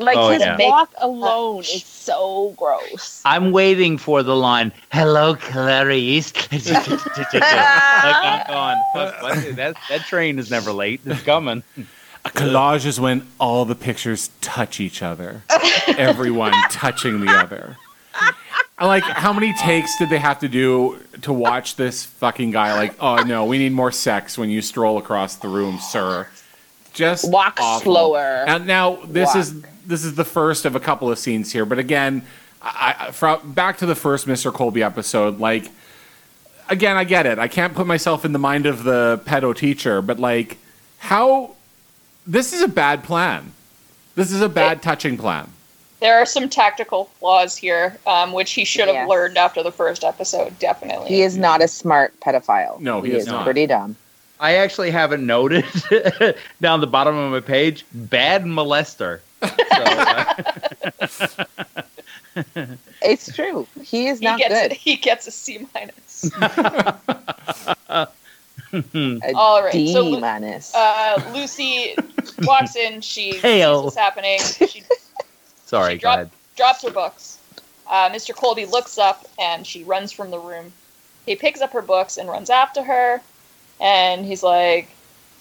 Like Oh, his yeah. walk alone is so gross. I'm waiting for the line. Hello, Clarice. like I'm going. Fuck, what? That that train is never late. It's coming. A collage is when all the pictures touch each other. Everyone touching the other. Like how many takes did they have to do to watch this fucking guy? Like, oh no, we need more sex when you stroll across the room, sir. Just Walk awful. slower. And now this Walk. is this is the first of a couple of scenes here, but again, I, I, from back to the first Mr. Colby episode, like again, I get it. I can't put myself in the mind of the pedo teacher, but like, how? This is a bad plan. This is a bad touching plan. There are some tactical flaws here, um, which he should have Yes. learned after the first episode, definitely. He is not a smart pedophile. No, he he is is not. pretty dumb. I actually have it noted down the bottom of my page. Bad molester. So, uh, It's true. He is he not gets good. he gets a C minus. All right, D so Lu- minus. Uh, Lucy walks in. She sees what's happening. She sorry, She go ahead. drops her books. Uh, Mr. Colby looks up and she runs from the room. He picks up her books and runs after her. And he's like,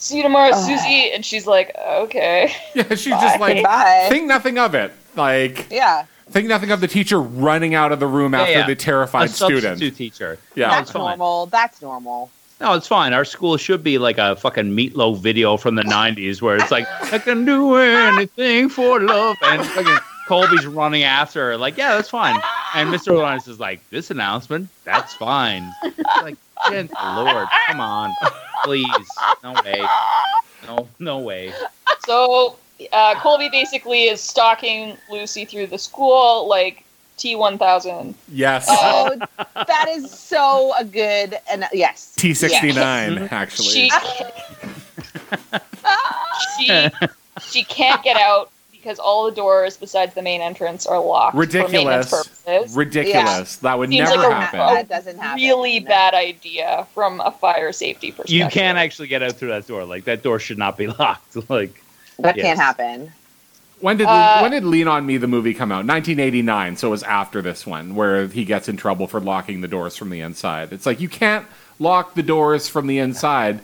See you tomorrow, Ugh. Susie. And she's like, Okay. Yeah, she's just like, Bye. think nothing of it. Like, yeah, think nothing of the teacher running out of the room Yeah, after yeah. the A terrified substitute student. teacher. Yeah. No, that's fine. normal. That's normal. No, it's fine. Our school should be like a fucking Meat Loaf video from the '90s, where it's like I can do anything for love, and fucking Colby's running after her. Like, yeah, that's fine. And Mr. Lawrence is like, this announcement, that's fine. like, good lord, come on, please, no way, no, no way. So uh, Colby basically is stalking Lucy through the school like T1000. Yes. Oh, that is so a good and yes. T69, actually. She, she, she can't get out because all the doors besides the main entrance are locked for Ridiculous. maintenance purposes. Ridiculous. That would Seems never like a- happen. That doesn't happen. really No. bad idea from a fire safety perspective. You can't actually get out through that door. Like that door should not be locked. Like, That Yes. can't happen. When did Uh, when did Lean on Me the movie come out? 1989, so it was after this one where he gets in trouble for locking the doors from the inside. It's like you can't lock the doors from the inside.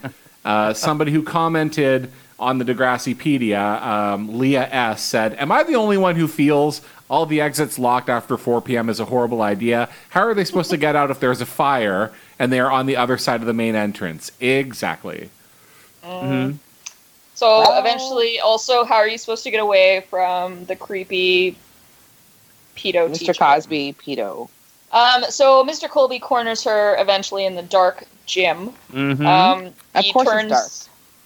Uh, somebody who commented on the Degrassipedia, um, Leah S said, "Am I the only one who feels all the exits locked after 4 p.m. is a horrible idea? How are they supposed to get out if there's a fire and they are on the other side of the main entrance?" Exactly. mhm. So Well- eventually, also, how are you supposed to get away from the creepy pedo Mr. teacher? Cosby, pedo. Um, so Mr. Colby corners her eventually in the dark gym. Mhm. Um, Of he course it's turns dark.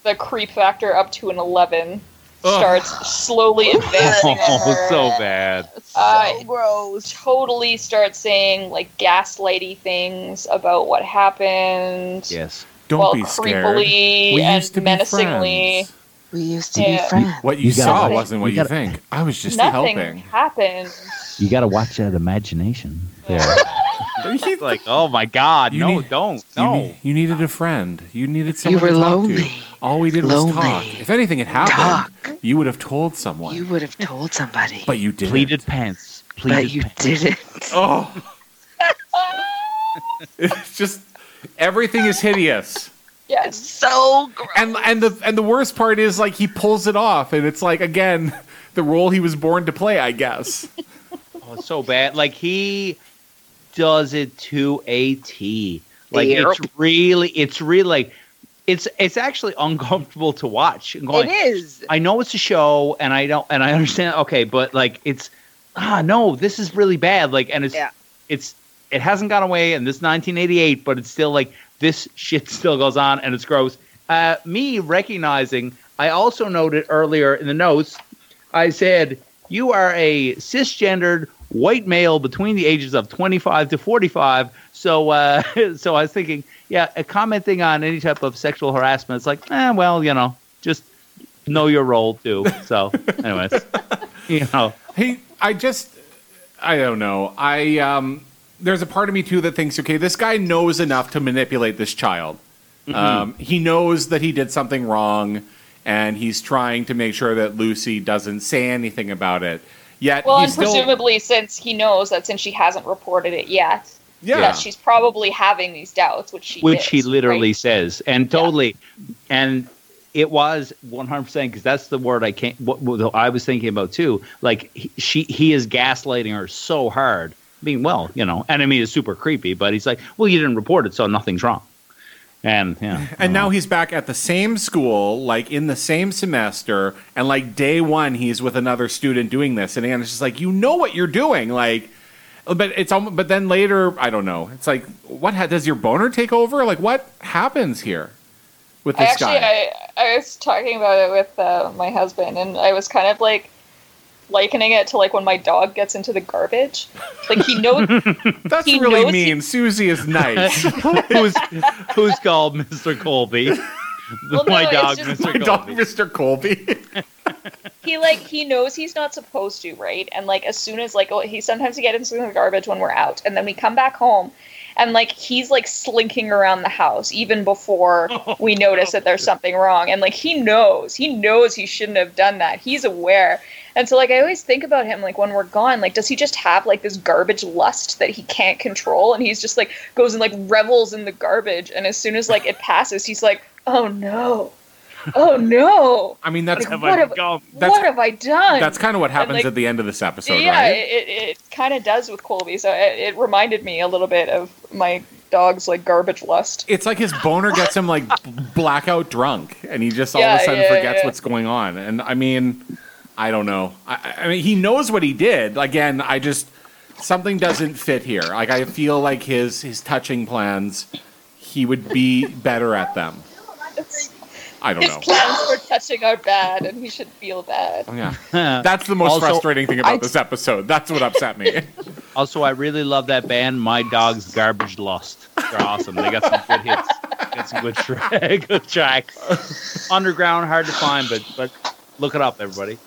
The creep factor up to an 11. Ugh. Starts slowly advancing on oh, so bad. Uh, so gross. Totally starts saying like gaslighty things about what happened. Yes. Don't while be scared. creepily We and used to be friends. We used to Yeah. be friends. What you, You gotta saw wasn't what you you, gotta- think. I was just helping. Nothing helping. happened. You got to watch that imagination there. It's like, oh my God, You no, need- don't, You, no. you needed a friend. You needed someone were to talk lonely. to. All we did was Lonely. talk. If anything had happened, you would have told someone. You would have told somebody, but you didn't. Pleated pants. Pleated but you pants. didn't. Oh. it's just everything is hideous. Yes. So gross. And and the and the worst part is like he pulls it off and it's like again the role he was born to play, I guess. Oh, it's so bad. Like he does it to a T. Like Yep. it's really, it's really like, it's it's actually uncomfortable to watch. And going, it is. I know it's a show, and I don't, and I understand. Okay, but like, it's ah no, this is really bad. Like, and it's Yeah. it's it hasn't gone away in this 1988, but it's still like this shit still goes on, and it's gross. Uh, me recognizing, I also noted earlier in the notes, I said you are a cisgendered white male between the ages of 25 to 45. So, uh, so I was thinking, yeah, uh, commenting on any type of sexual harassment, it's like, eh, well, you know, just know your role too. So, anyways, you know, Hey, I just, I don't know. I um, there's a part of me too that thinks, okay, this guy knows enough to manipulate this child. Mm-hmm. Um, he knows that he did something wrong, and he's trying to make sure that Lucy doesn't say anything about it. Yet, Well, he's and still, presumably, since he knows that since she hasn't reported it yet, yeah, that she's probably having these doubts, which she which he is, literally right? says, and totally, and it was 100 percent because that's the word I can't. What, what I was thinking about too. Like he, she, he is gaslighting her so hard. I mean, well, you know, and I mean, it's super creepy, but he's like, well, you didn't report it, so nothing's wrong. And yeah, And now he's back at the same school, like in the same semester, and like day one, he's with another student doing this, and Anna's just like, you know what you're doing, like. But it's almost, but then later, I don't know. It's like, what ha- does your boner take over? Like, what happens here with I this actually, guy? I, I was talking about it with uh, my husband, and I was kind of like likening it to like when my dog gets into the garbage. Like he knows, That's he really knows he- mean. Susie is nice. who's who's called Mr. Colby? Well, My it's dog, just- My Mr. dog, Colby. Mr. Colby. he like he knows he's not supposed to, right? And like as soon as like oh, he sometimes he gets into the garbage when we're out, and then we come back home. And like he's like slinking around the house even before oh, we notice that there's something wrong. And like he knows, he knows he shouldn't have done that. He's aware. And so like I always think about him like when we're gone, like does he just have like this garbage lust that he can't control and he's just like goes and like revels in the garbage and as soon as like it passes, he's like, "Oh no. Oh no. I mean, that's Like, what, I have, That's- what have I done?" that's kind of what happens like- at the end of this episode, yeah, right? it, it, it kind of does with Colby. So it, it reminded me a little bit of my dog's like garbage lust. It's like his boner gets him like blackout drunk, and he just all of a sudden yeah, forgets yeah. what's going on. And I mean, I don't know. I, I mean, he knows what he did. Again, I just something doesn't fit here. Like I feel like his his touching plans, he would be better at them. I don't know. His know. plans for touching are bad, and he should feel bad. Oh, yeah, that's the most Also- frustrating thing about I- this episode. That's what upset me. Also, I really love that band, My Dog's Garbage Lust. They're awesome. They got some good hits. Got some good, tra- good tracks. Underground, hard to find, but but look it up, everybody.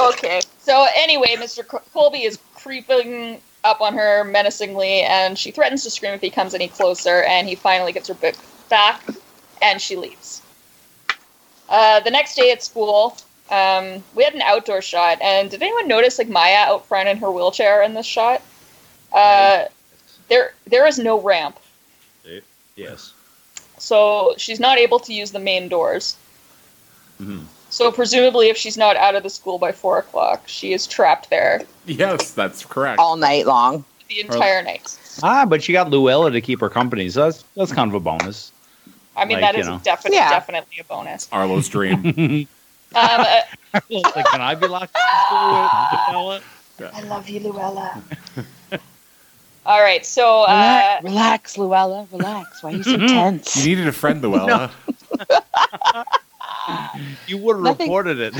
Okay. So anyway, Mr. Col- Colby is creeping up on her menacingly, and she threatens to scream if he comes any closer. And he finally gets her book back, and she leaves. Uh, the next day at school, um, we had an outdoor shot, and did anyone notice like Maya out front in her wheelchair in this shot? Uh, there, there is no ramp, Yes. so she's not able to use the main doors. Mhm. So presumably, if she's not out of the school by four o'clock, she is trapped there yes, that's correct. all night long. the entire night. Ah, but she got Luella to keep her company, so that's that's kind of a bonus. I mean, Like, that is you know. definitely Yeah. definitely a bonus. Arlo's dream. Um, uh, like, can I be locked in school with Luella? I love you, Luella. All right, so uh, relax, relax, Luella, relax. Why are you so tense? you needed a friend, Luella. You would have Nothing- reported it,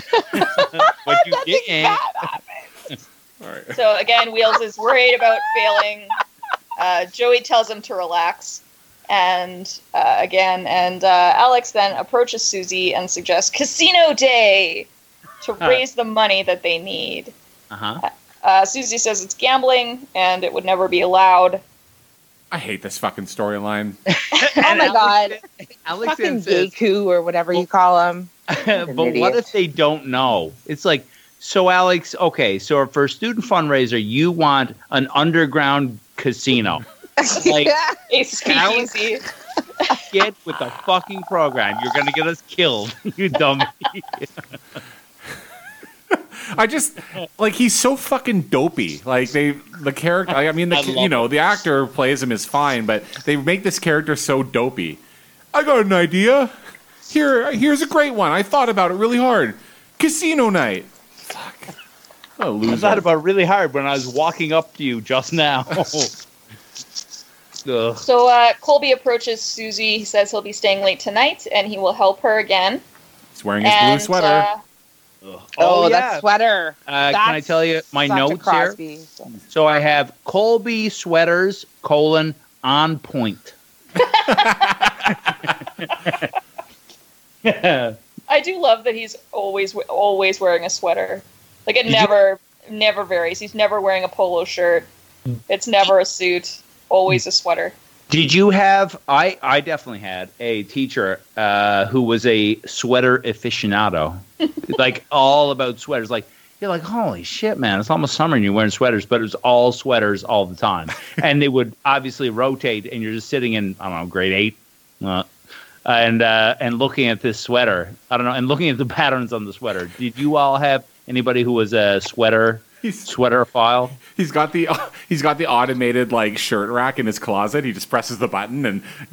but you didn't. All right. so again, Wheels is worried about failing. Uh, Joey tells him to relax, and uh, again, and uh, Alex then approaches Susie and suggests casino day to raise the money that they need. Uh huh. Uh, Susie says it's gambling and it would never be allowed. I hate this fucking storyline. Oh my god, Alex fucking then says, or whatever you call him. but what if they don't know? It's like, so Alex, okay, so for a student fundraiser, you want an underground casino. Like- A speakeasy. Get with the fucking program. You're gonna get us killed, you dummy. I just like he's so fucking dopey. Like they, the character. I mean, the, I you love know, the actor who plays him is fine, but they make this character so dopey. I got an idea. Here, here's a great one. I thought about it really hard. Casino night. Fuck. What a I loser. thought about it really hard when I was walking up to you just now. Ugh. So uh, Colby approaches Susie. He says he'll be staying late tonight, and he will help her again. He's wearing his and, blue sweater. uh, Oh, yeah. that sweater. Uh, can I tell you my such a notes here? Crosby. So I have Colby sweaters colon on point. I do love that he's always always wearing a sweater. Like it Did you- never never varies. He's never wearing a polo shirt. It's never a suit. Always a sweater. Did you have? I I definitely had a teacher uh, who was a sweater aficionado, like all about sweaters. Like you're like, holy shit, man! It's almost summer and you're wearing sweaters, but it was all sweaters all the time, and they would obviously rotate, and you're just sitting in I don't know grade eight, uh, and uh, and looking at this sweater. I don't know, and looking at the patterns on the sweater. Did you all have anybody who was a sweater He's, sweater file? he's got the he's got the automated like shirt rack in his closet. He just presses the button and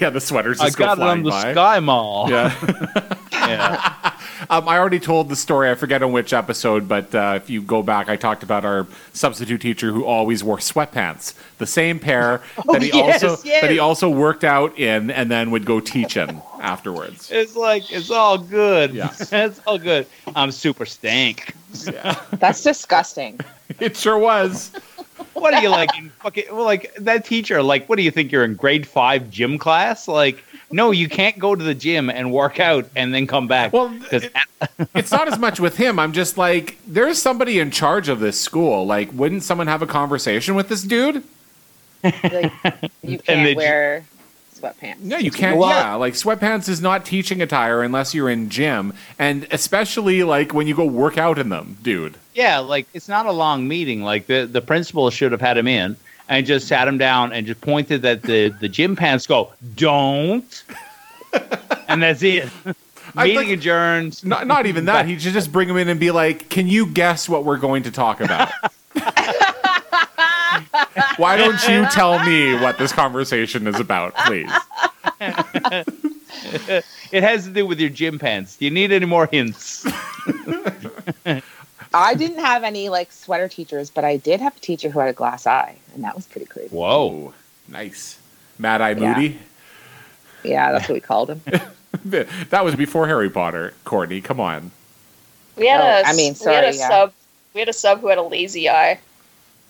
yeah, the sweaters I just go got it flying on the by. SkyMall. Yeah. yeah. Um, I already told the story. I forget on which episode, but uh, if you go back, I talked about our substitute teacher who always wore sweatpants, the same pair that he yes, also yes. that he also worked out in, and then would go teach in afterwards. It's like it's all good. Yeah. it's all good. I'm super stank. That's disgusting. It sure was. What are you like in fucking well, like that teacher? Like, what do you think you're in grade five gym class? Like, no, you can't go to the gym and work out and then come back. Well, 'Cause it- it's not as much with him. I'm just like, there's somebody in charge of this school. Like, wouldn't someone have a conversation with this dude? Like, you can't ju- wear sweatpants. No, you can't. Well- yeah, like sweatpants is not teaching attire unless you're in gym, and especially like when you go work out in them, dude. yeah, like it's not a long meeting. Like the the principal should have had him in and just sat him down and just pointed at the the gym pants. Go, don't. and that's it. Meeting like- adjourned. Not, not even that. He should just bring him in and be like, "Can you guess what we're going to talk about?" Why don't you tell me what this conversation is about, please? It has to do with your gym pants. Do you need any more hints? I didn't have any like sweater teachers, but I did have a teacher who had a glass eye, and that was pretty crazy. Whoa. Nice. Mad Eye Yeah. Moody. Yeah, that's what we called him. That was before Harry Potter. Courtney, come on. We had Oh, a I mean, we had a sorry, yeah. sub we had a sub who had a lazy eye.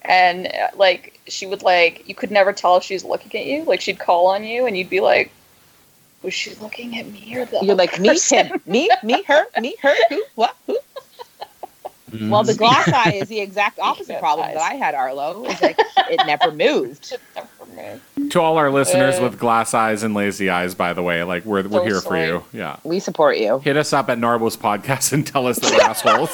And uh, like she would like you could never tell if she was looking at you. Like she'd call on you and you'd be like was she looking at me or the You're like me, person?" him, me, me, her, me, her, who, what, who? Well, the glass eye is the exact opposite problem eyes. that I had, Arlo. It's like it never moved. To all our listeners Uh, with glass eyes and lazy eyes, by the way, like we're we're So here sorry. for you. Yeah. We support you. Hit us up at Narbo's podcast and tell us that we're assholes.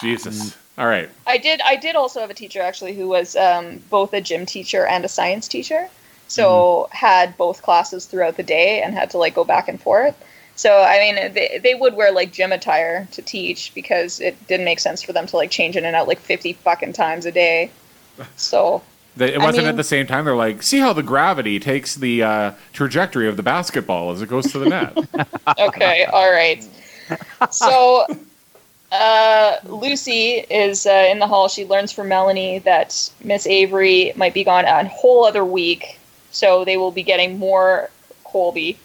Jesus. All right. I did. I did also have a teacher actually who was um, both a gym teacher and a science teacher. So had both classes throughout the day and had to like go back and forth. So I mean, they, they would wear like gym attire to teach because it didn't make sense for them to like change in and out like fifty fucking times a day. So They, it wasn't at mean- the same time. They're like, see how the gravity takes the uh, trajectory of the basketball as it goes to the net. okay, all right. So uh, Lucy is uh, in the hall. She learns from Melanie that Miss Avery might be gone a whole other week, so they will be getting more Colby.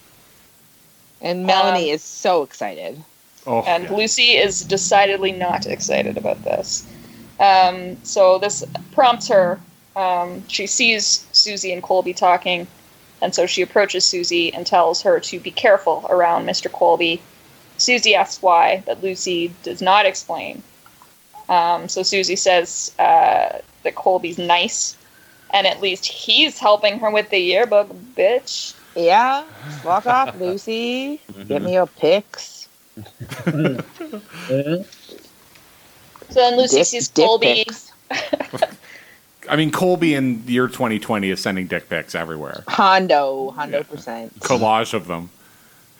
And Melanie Um, is so excited. Oh, and yeah. Lucy is decidedly not excited about this. Um, so this prompts her. Um, she sees Susie and Colby talking, and so she approaches Susie and tells her to be careful around Mr. Colby. Susie asks why, but Lucy does not explain. Um, so Susie says uh, that Colby's nice, and at least he's helping her with the yearbook, bitch. Yeah, walk off, Lucy. Get me your pics. So then Lucy Dick- sees dick Colby. I mean, Colby in year 2020 is sending dick pics everywhere. Hondo, Hondo percent. Collage of them.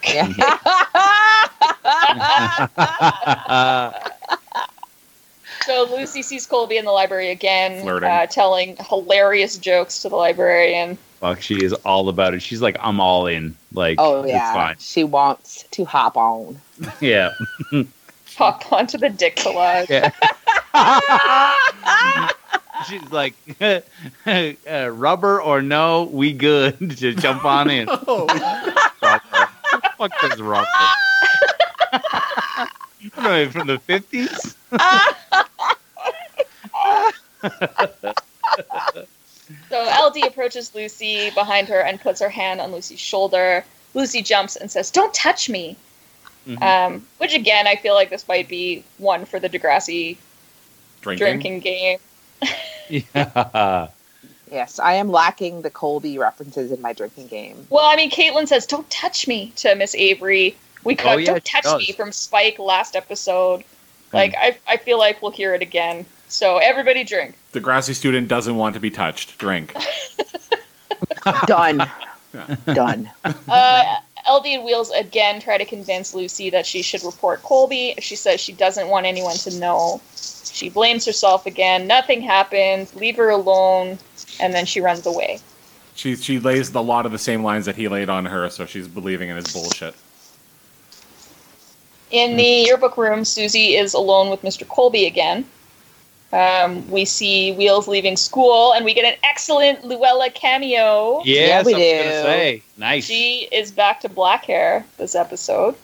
Yeah. So Lucy sees Colby in the library again, Flirting. uh, telling hilarious jokes to the librarian. Fuck, she is all about it. She's like, I'm all in. Like, oh it's yeah, fine. she wants to hop on. Yeah. Hop onto the dick collage. Yeah. She's like, uh, rubber or no, we good. Just jump on in. Oh. Rubber. Fuck this rubber. What are they, from the 50s? So LD approaches Lucy behind her and puts her hand on Lucy's shoulder. Lucy jumps and says, "Don't touch me." Mhm. Um, which again, I feel like this might be one for the Degrassi Drinking. drinking game. Yeah. Yes, I am lacking the Colby references in my drinking game. Well, I mean, Caitlin says, "Don't touch me" to Miss Avery. We got Oh, yeah, "Don't touch does. me" from Spike last episode. Like, I, I feel like we'll hear it again. So everybody drink. Degrassi student doesn't want to be touched. Drink. Done. Done. Uh, LD and Wheels again try to convince Lucy that she should report Colby. She says she doesn't want anyone to know. She blames herself again. Nothing happens. Leave her alone. And then she runs away. She she lays a lot of the same lines that he laid on her, so she's believing in his bullshit. In the yearbook room, Susie is alone with Mr. Colby again. Um, we see Wheels leaving school, and we get an excellent Luella cameo. Yes, we I was going do. to say. Nice. She is back to black hair this episode.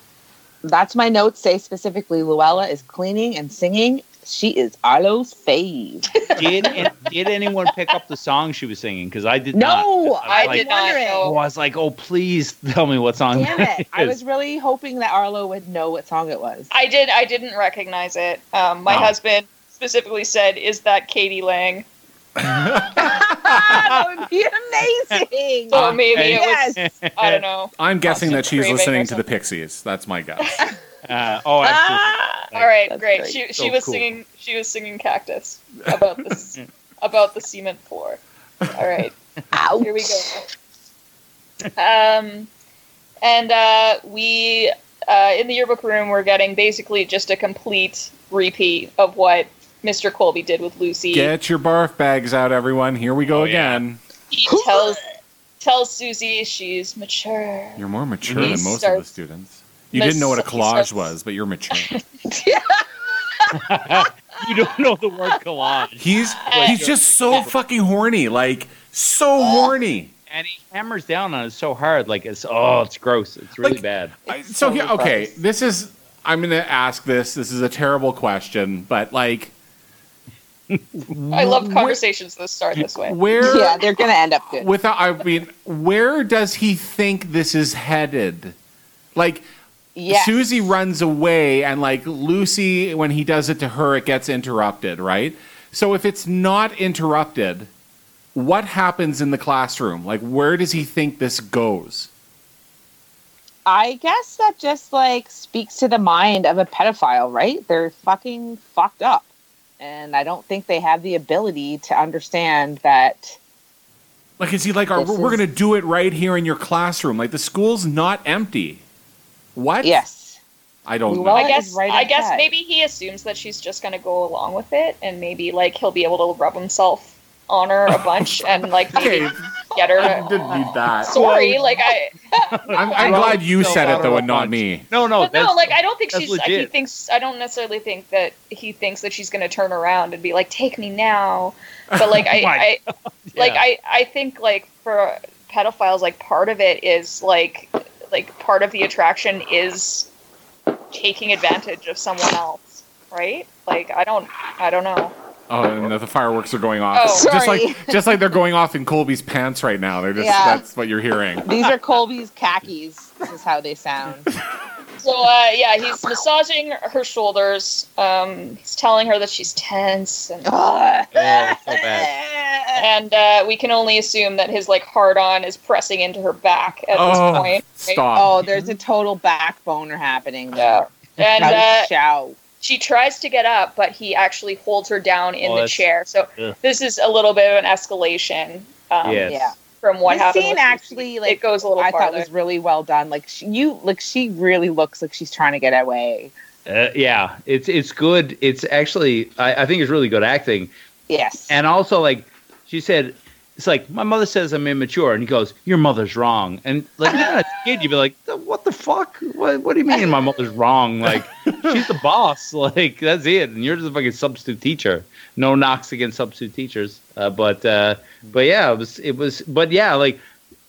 That's my notes say specifically Luella is cleaning and singing. She is Arlo's fave. did, did anyone pick up the song she was singing? Because I did not. No, I like- did not Oh, I was like, oh, please tell me what song Damn that it. I was really hoping that Arlo would know what song it was. I did. I didn't recognize it. Um, my Oh. husband specifically said, "Is that k.d. lang?" That would be amazing. So Uh, maybe it yes. was. I don't know. I'm guessing that she's listening to the. Pixies. That's my guess. Uh, oh. Ah! All right, That's great. great. She she So was cool. singing. She was singing "Cactus" about the about the cement floor. All right, Ouch. here we go. Um, and uh, we uh, in the yearbook room, we're getting basically just a complete repeat of what Mr. Colby did with Lucy. Get your barf bags out, everyone. Here we go Oh, yeah. again. he tells tells Susie she's mature. You're more mature He than most of the students. You Miss- didn't know what a collage starts- was, but you're mature. you don't know the word collage. He's he's just so fucking horny, like so oh. horny. And he hammers down on it so hard. Like, it's, oh, it's gross. It's really Like- bad. I, so here, totally okay, this is. I'm gonna ask this. This is a terrible question, but like, I love conversations that start this way. where? Yeah, they're gonna end up good. Without, I mean, where does he think this is headed? Like, Yes. Susie runs away, and like Lucy, when he does it to her, it gets interrupted, right? So if it's not interrupted, what happens in the classroom? Like, where does he think this goes? I guess that just like speaks to the mind of a pedophile, right? They're fucking fucked up. And I don't think they have the ability to understand that Like, is he like, are, we're is- going to do it right here in your classroom? Like, the school's not empty. What? yes. I don't Well, know. I guess right I guess outside? maybe he assumes that she's just gonna go along with it, and maybe like he'll be able to rub himself on her a bunch and like maybe Okay, get her. I didn't need that. sorry, like I. I'm, I'm glad you said it though, and not me. No, no. But no, like I don't think that's she's. He thinks I don't necessarily think that he thinks that she's gonna turn around and be like, "Take me now," but like I, My I like I, I think like for pedophiles, like part of it is like like part of the attraction is taking advantage of someone else, right? Like I don't I don't know. Oh, and the fireworks are going off. Oh. just Sorry. like just like they're going off in Colby's pants right now. They're just Yeah. that's what you're hearing. These are Colby's khakis. This is how they sound. So uh, yeah, he's massaging her shoulders. Um, he's telling her that she's tense, and, Oh, so bad. and uh, we can only assume that his like hard on is pressing into her back at this Oh, point. right? stop. Oh, there's a total backboner happening there. And Shout, uh, shout. She tries to get up, but he actually holds her down in Oh, the chair. So Ugh. this is a little bit of an escalation. Um, Yes. Yeah. from what the happened. scene actually, Susie. like it goes a little I farther. thought was really well done. Like she, you, like she really looks like she's trying to get away. Uh, yeah, it's it's good. It's actually I, I think it's really good acting. Yes. And also like she said, it's like my mother says I'm immature, and he goes, "Your mother's wrong." And like yeah, as a kid, you'd be like, "What the fuck? What, what do you mean my mother's wrong? Like she's the boss. Like that's it, and you're just a fucking substitute teacher." No knocks against substitute teachers, uh, but uh, but yeah, it was it was, but yeah, like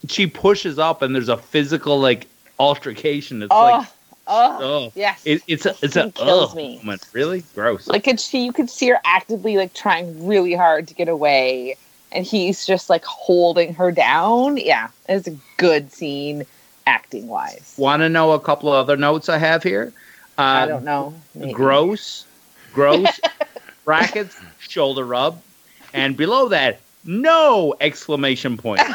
she pushes up, and there's a physical like altercation. It's oh, like oh, oh, yes. it, it's a it's a kills ugh me. moment. Really gross. like and she, you could see her actively like trying really hard to get away, and he's just like holding her down. Yeah, it's a good scene, acting wise. Want to know a couple of other notes I have here? Uh, I don't know. maybe. Gross, gross, brackets, shoulder rub, and below that, no exclamation point.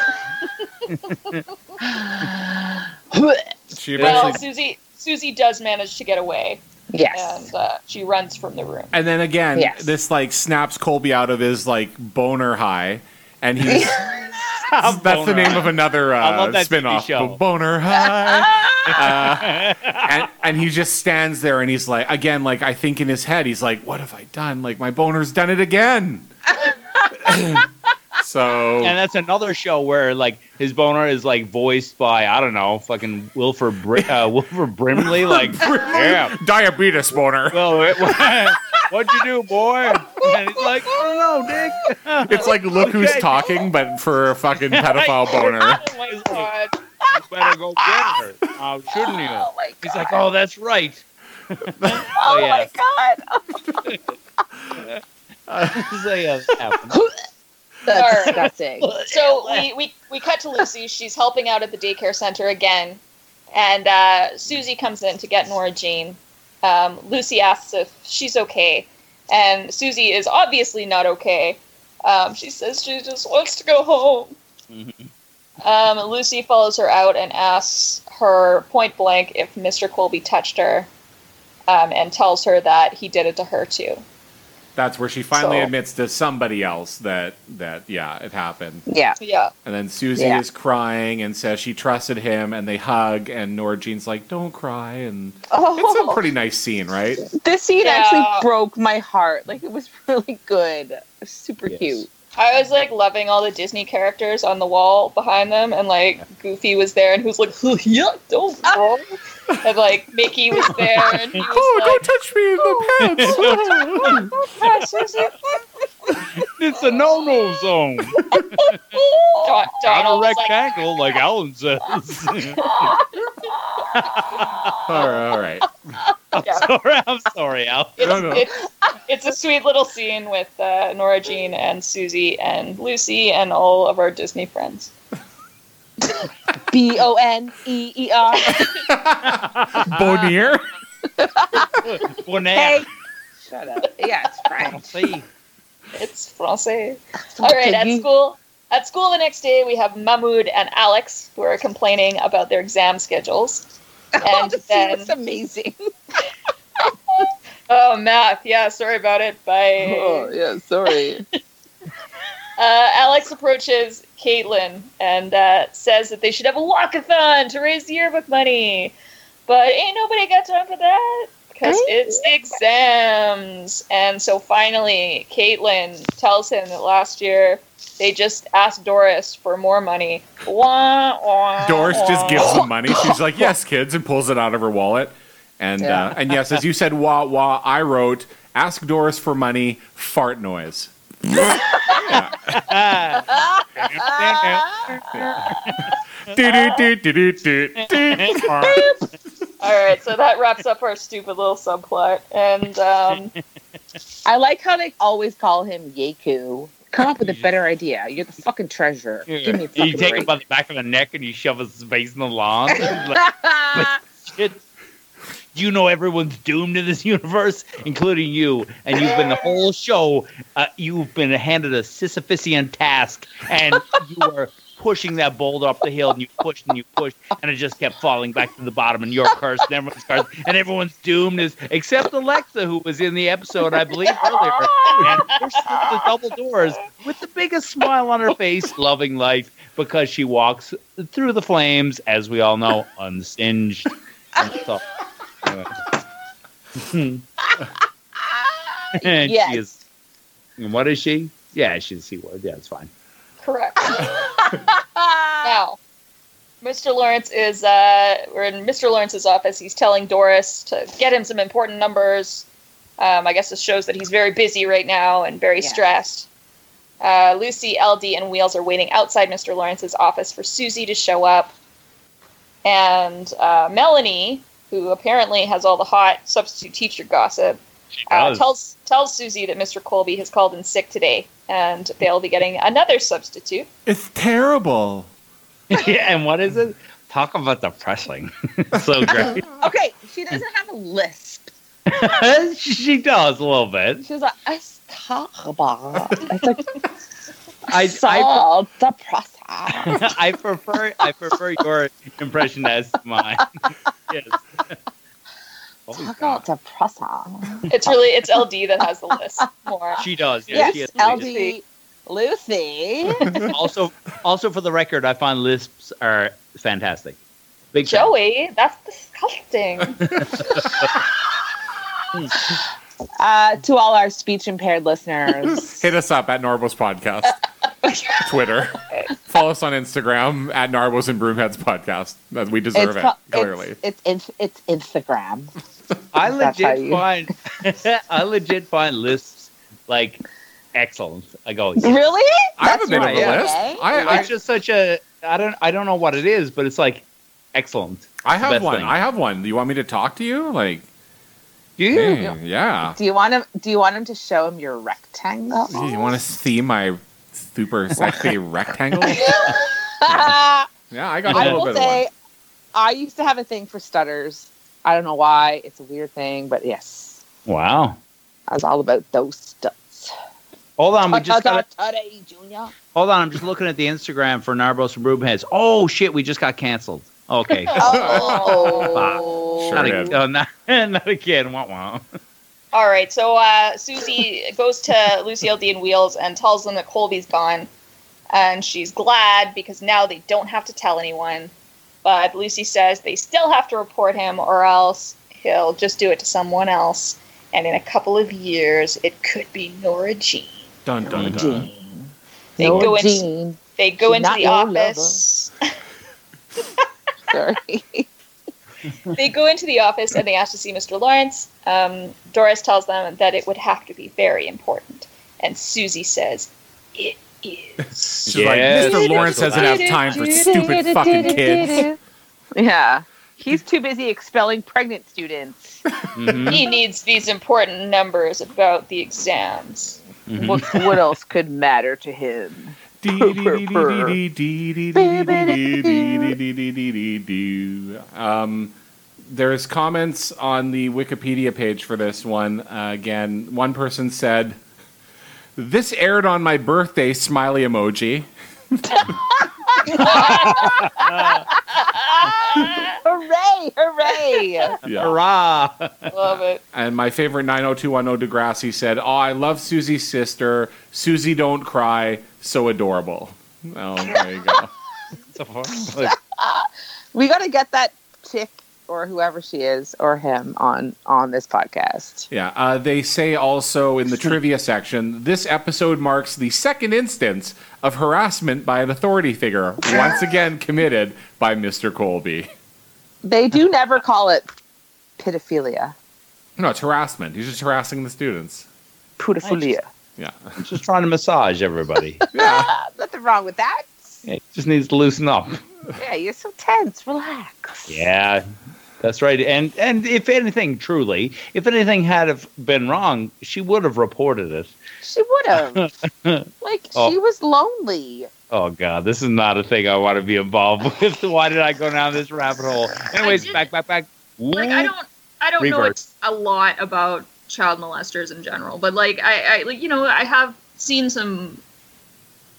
Well, Susie Susie does manage to get away, yes. and uh, she runs from the room. and then again, Yes. this like snaps Colby out of his like boner high, and he's that's the name of another uh, that TV spinoff. show. Boner high. uh, and, and he just stands there and he's like, again, like I think in his head, he's like, "What have I done? Like my boner's done it again." so And that's another show where like his boner is like voiced by I don't know, fucking Wilford Br- uh, Wilford Brimley. Like, yeah, diabetes boner. well, it- what'd you do, boy? And he's like, I don't know, Dick. It's like look who's talking, but for a fucking pedophile boner. Oh! You better go get her, uh, shouldn't you? Oh my He's like, oh, that's right. oh yeah. my god. so yeah, that happened. That's Alright. disgusting. So we, we we cut to Lucy. She's helping out at the daycare center again, and uh, Susie comes in to get Nora Jean. Um, Lucy asks if she's okay, and Susie is obviously not okay. Um, she says she just wants to go home. Um, Lucy follows her out and asks her point blank if Mr. Colby touched her, um, and tells her that he did it to her too. That's where she finally So- admits to somebody else that that yeah, it happened. Yeah. Yeah. And then Susie Yeah. is crying and says she trusted him, and they hug, and Nora Jean's like, "Don't cry," and Oh, it's a oh. pretty nice scene, right? this scene Yeah. actually broke my heart. Like it was really good. Was super Yes. cute. I was like loving all the Disney characters on the wall behind them, and like Goofy was there, and he was like, "Yeah, don't ah. go." and like Mickey was there, and he was Oh, like, don't touch me in the oh, pants! Oh, It's a no-no zone. Don- Not Donald a was like, like Alan says. all right, all right. Yeah. sorry, I'm sorry, Al. it's, No, no. it's it's a sweet little scene with uh, Nora Jean and Susie and Lucy and all of our Disney friends. B O N E E R. Bonnier. Bonaire. Hey. Shut up. Yeah, it's French. It's Francais. All right, at school. At school the next day, we have Mahmoud and Alex who are complaining about their exam schedules. Oh, And scene then, was amazing. oh, math. Yeah, sorry about it. Bye. Oh yeah, sorry. Uh, Alex approaches Caitlin and uh, says that they should have a walkathon to raise the yearbook money. But ain't nobody got time for that because it's exams. And so finally, Caitlin tells him that last year they just asked Doris for more money. Wah, wah, Doris just gives them money. She's like, "Yes, kids," and pulls it out of her wallet. And Yeah. uh, and yes, as you said, wah wah. I wrote, "Ask Doris for money." Fart noise. Do, do, do, do, do, do, do. All right, so that wraps up our stupid little subplot. And um, I like how they always call him Yeku. Come up with a better idea. You're the fucking treasure. Give me a you fucking take him by the back of the neck and you shove his face in the lawn. Like, shit. Do you know everyone's doomed in this universe, including you? And you've been the whole show. Uh, you've been handed a Sisyphusian task, and you were pushing that boulder up the hill, and you pushed and you pushed, and it just kept falling back to the bottom. And you're cursed, and everyone's cursed, and everyone's doomed, is except Alexa, who was in the episode, I believe, earlier, and pushed through the double doors with the biggest smile on her face, loving life, because she walks through the flames, as we all know, unsinged. And and Yes. she is. What is she? Yeah, she's a C word. Yeah, it's fine. Correct. now, Mr. Lawrence is uh, we're in Mr. Lawrence's office. He's telling Doris to get him some important numbers. Um, I guess this shows that he's very busy right now and very Yeah. stressed. Uh, Lucy, LD, and Wheels are waiting outside Mr. Lawrence's office for Susie to show up. And uh, Melanie, who apparently has all the hot substitute teacher gossip, uh, does. tells tells Susie that Mr. Colby has called in sick today, and they'll be getting another substitute. It's terrible. yeah, and what is it? Talk about depressing. so great. Okay, she doesn't have a lisp. she does a little bit. She's like, it's terrible. It's like I, I, so depressing. I prefer I prefer your impression as mine. yes. Holy Talk God. about depressing. It's really it's LD that has the list more. She does. Yeah, Yes, she has LD Lucy. also, also for the record, I find lisps are fantastic. Big fan. Joey, that's disgusting. Uh, to all our speech impaired listeners, Hit us up at Narbos Podcast. Twitter. Follow us on Instagram at Narbos and Broomheads Podcast. That We deserve it, clearly. It's, it's, it's Instagram. I legit you- find I legit find lisps like excellent. I go, yeah. Really? I have a That's bit of a yeah. list. Okay. I, I, it's just such a I don't I don't know what it is, but it's like excellent. I have one. thing. I have one. Do you want me to talk to you? Like, Do you? hey, yeah. Do you want him? Do you want him to show him your rectangle? Do you want to see my super sexy rectangle? I Yeah, I got a little will bit say, of I used to have a thing for stutters. I don't know why. It's a weird thing, but yes, Wow. I was all about those studs. Hold on, we just got Today, Junior. hold on. I'm just looking at the Instagram for Narbos and Broomheads. Oh shit, we just got canceled. Okay. Oh, Sure not, did. a, oh, not, not again. Wah, wah. All right, so uh, Susie goes to Lucy LD and Wheels and tells them that Colby's gone, and she's glad because now they don't have to tell anyone. But Lucy says they still have to report him, or else he'll just do it to someone else. And in a couple of years, it could be Nora Jean. Dun dun dun. Jean. They No, go into Jean. they go She's into the office. Sorry. they go into the office and they ask to see Mr. Lawrence. Um, Doris tells them that it would have to be very important, and Susie says it is. She's Yeah. like, Mr. Lawrence doesn't have time for stupid fucking kids. Yeah. He's too busy expelling pregnant students. Mhm. he needs these important numbers about the exams. Mhm. What, what else could matter to him? Um, there's comments on the Wikipedia page for this one. Uh, again, one person said, "This aired on my birthday." Smiley emoji. Hooray! Hooray! Yeah. Hurrah! Love it. And my favorite 90210 Degrassi said, "Oh, I love Susie's sister. Susie don't cry. So adorable." Oh, there you go. we got to get that chick or whoever she is or him on on this podcast. Yeah, uh, they say also in the trivia section this episode marks the second instance of harassment by an authority figure, once again committed by Mr. Colby. They do never call it pedophilia. No, it's harassment. He's just harassing the students. Pedophilia. Yeah. I'm just trying to massage everybody. Ah, nothing wrong with that. It just needs to loosen up. Yeah, you're so tense. Relax. Yeah, that's right. And and if anything, truly, if anything had have been wrong, she would have reported it. She would have. like Oh. she was lonely. Oh God, this is not a thing I want to be involved with. Why did I go down this rabbit hole? Anyways, back, back, back. Like I don't I don't know a lot about child molesters in general, but like I, I like you know I have seen some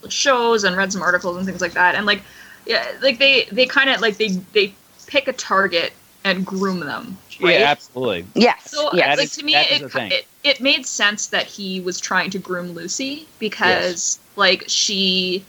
shows and read some articles and things like that, and like yeah, like they they kind of like they they pick a target and groom them. Right? Yeah, absolutely. Yes. So yes. Like is- to me, it, it it made sense that he was trying to groom Lucy because like she,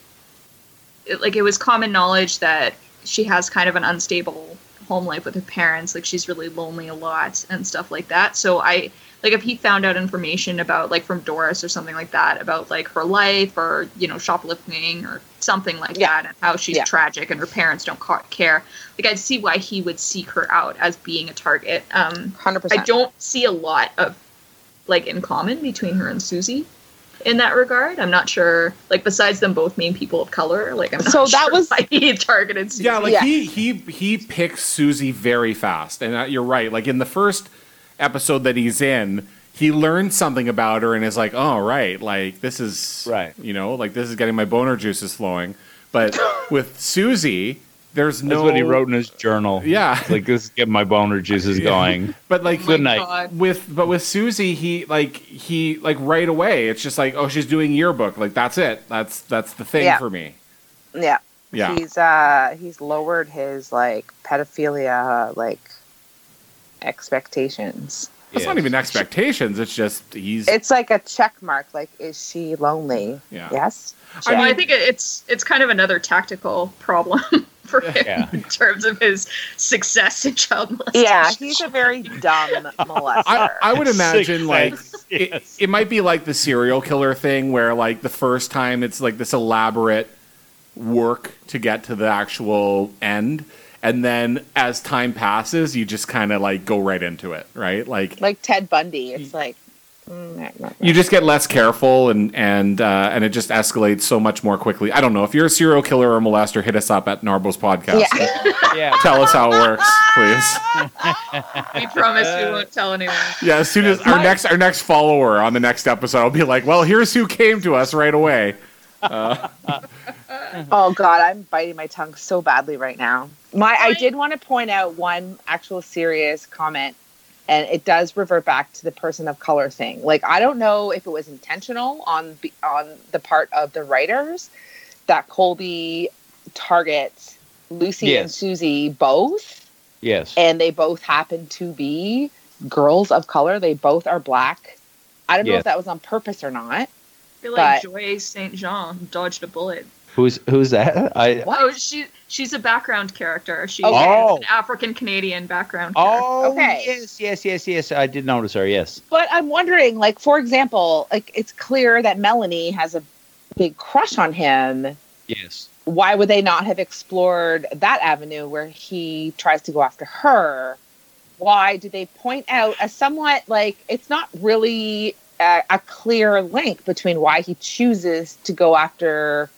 it, like it was common knowledge that she has kind of an unstable home life with her parents. Like she's really lonely a lot and stuff like that. So I like if he found out information about like from Doris or something like that about like her life or you know shoplifting or something like Yeah. that and how she's Yeah. tragic and her parents don't ca- care. Like I'd see why he would seek her out as being a target. Um, Hundred I don't see a lot of like in common between her and Susie in that regard. I'm not sure. Like besides them both being people of color, like I'm not So that sure was- why he targeted Susie. Yeah, like Yeah. he he he picks Susie very fast, and uh, you're right. Like in the first episode that he's in, he learns something about her and is like, "Oh, right, like this is Right. you know, like this is getting my boner juices flowing." But with Susie, there's no That's what he wrote in his journal. Yeah. like this is getting my boner juices going. But like Good night. God. with but with Susie, he like he like right away. It's just like, oh, she's doing yearbook. Like that's it. That's that's the thing Yeah. for me. Yeah. Yeah. He's uh he's lowered his like pedophilia like expectations. It's not even expectations. It's just he's It's like a check mark. Like, is she lonely? Yeah. Yes. I, mean, I think it's it's kind of another tactical problem for him Yeah. in terms of his success in child molestation. yeah, he's a very dumb molester. I, I would imagine like Success, it, it might be like the serial killer thing where like the first time it's like this elaborate work to get to the actual end and then as time passes you just kind of like go right into it right like like Ted Bundy. It's like mm, nah, nah, nah. you just get less careful and and uh, and it just escalates so much more quickly i don't know if you're a serial killer or molester hit us up at narbo's podcast yeah. yeah. tell us how it works please we promise we won't tell anyone. yeah as soon as our next our next follower on the next episode i'll be like well here's who came to us right away Oh God, I'm biting my tongue so badly right now. My, I did want to point out one actual serious comment, and it does revert back to the person of color thing. Like, I don't know if it was intentional on the, on the part of the writers that Colby targets Lucy and Susie both, Yes. and they both happen to be girls of color. They both are black. I don't know if that was on purpose or not. I feel like But- Joy St. Jean dodged a bullet. Who's who's that? I Oh, she she's a background character. She Okay. has Oh. an African Canadian background. Oh, character. Oh Okay. yes, yes, yes, yes. I did notice her. Yes. But I'm wondering, like, for example, like it's clear that Melanie has a big crush on him. Yes. Why would they not have explored that avenue where he tries to go after her? Why do they point out a somewhat like it's not really a, a clear link between why he chooses to go after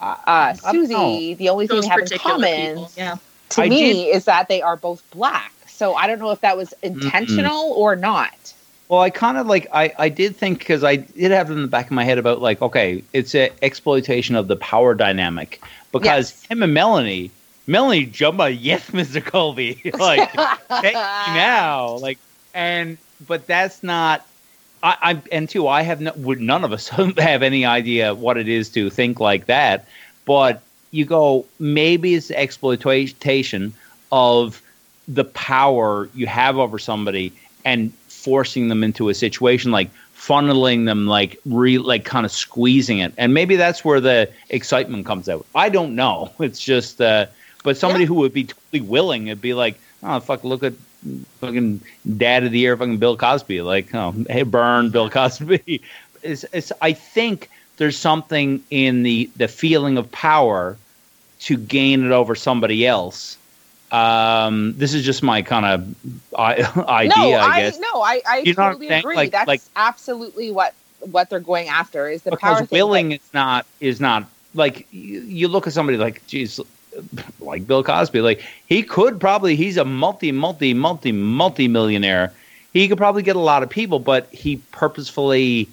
uh, uh, I don't Susie? The only thing Those they have in common. Yeah. to I me is that they are both black. So I don't know if that was intentional or not. Well, I kind of like I I did think because I did have it in the back of my head about like okay, it's an exploitation of the power dynamic because Yes. him and Melanie. Melanie Jumba, yes, Mr. Colby. like, take now. Like, and but that's not. I, I and two, I have no, would none of us have any idea what it is to think like that. But you go, maybe it's the exploitation of the power you have over somebody and forcing them into a situation like funneling them like re like kind of squeezing it. And maybe that's where the excitement comes out. I don't know. It's just uh but somebody who would be totally willing it'd be like oh fuck look at fucking dad of the year fucking bill cosby. Like oh hey burn bill cosby. It's, it's i think there's something in the the feeling of power to gain it over somebody else. Um this is just my kind of I- idea no, i guess. no, I, I You totally agree. Like- That's like- absolutely what what they're going after is the power because thing. willing but- is not is not like you, you look at somebody like geez like bill cosby like he could probably he's a multi multi multi multi millionaire he could probably get a lot of people but he purposefully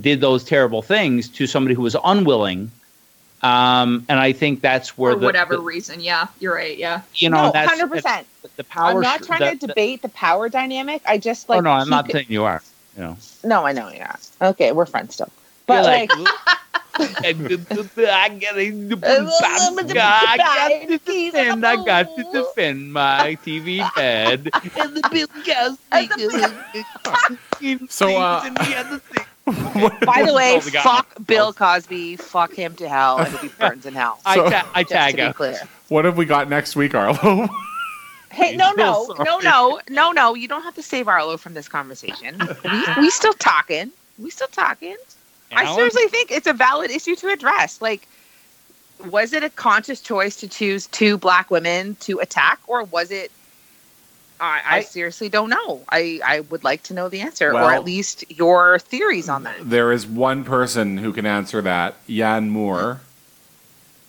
did those terrible things to somebody who was unwilling um and i think that's where For the, whatever the- reason. Yeah, you're right. Yeah. you know no, hundred percent. the power. I'm not trying the- to debate the power dynamic. I just like. oh no, I'm not keep saying you are. You know, No, I know you're not. Okay, we're friends still. But You're like, I got to I got to defend. I got to defend my TV dad. And the Bill Cosby. So, uh, and the other thing. by the way, my God. fuck Bill Cosby. Fuck him to hell, and he burns in hell. I, ta- I tag to be out. clear. What have we got next week, Arlo? Hey, no, no, So no, no, no, no. You don't have to save Arlo from this conversation. We, we still talking. We still talking. I seriously think it's a valid issue to address. Like, was it a conscious choice to choose two black women to attack, or was it? I, I I- seriously don't know. I, I would like to know the answer, or at least your theories on that. there is one person who can answer that. Yan Moore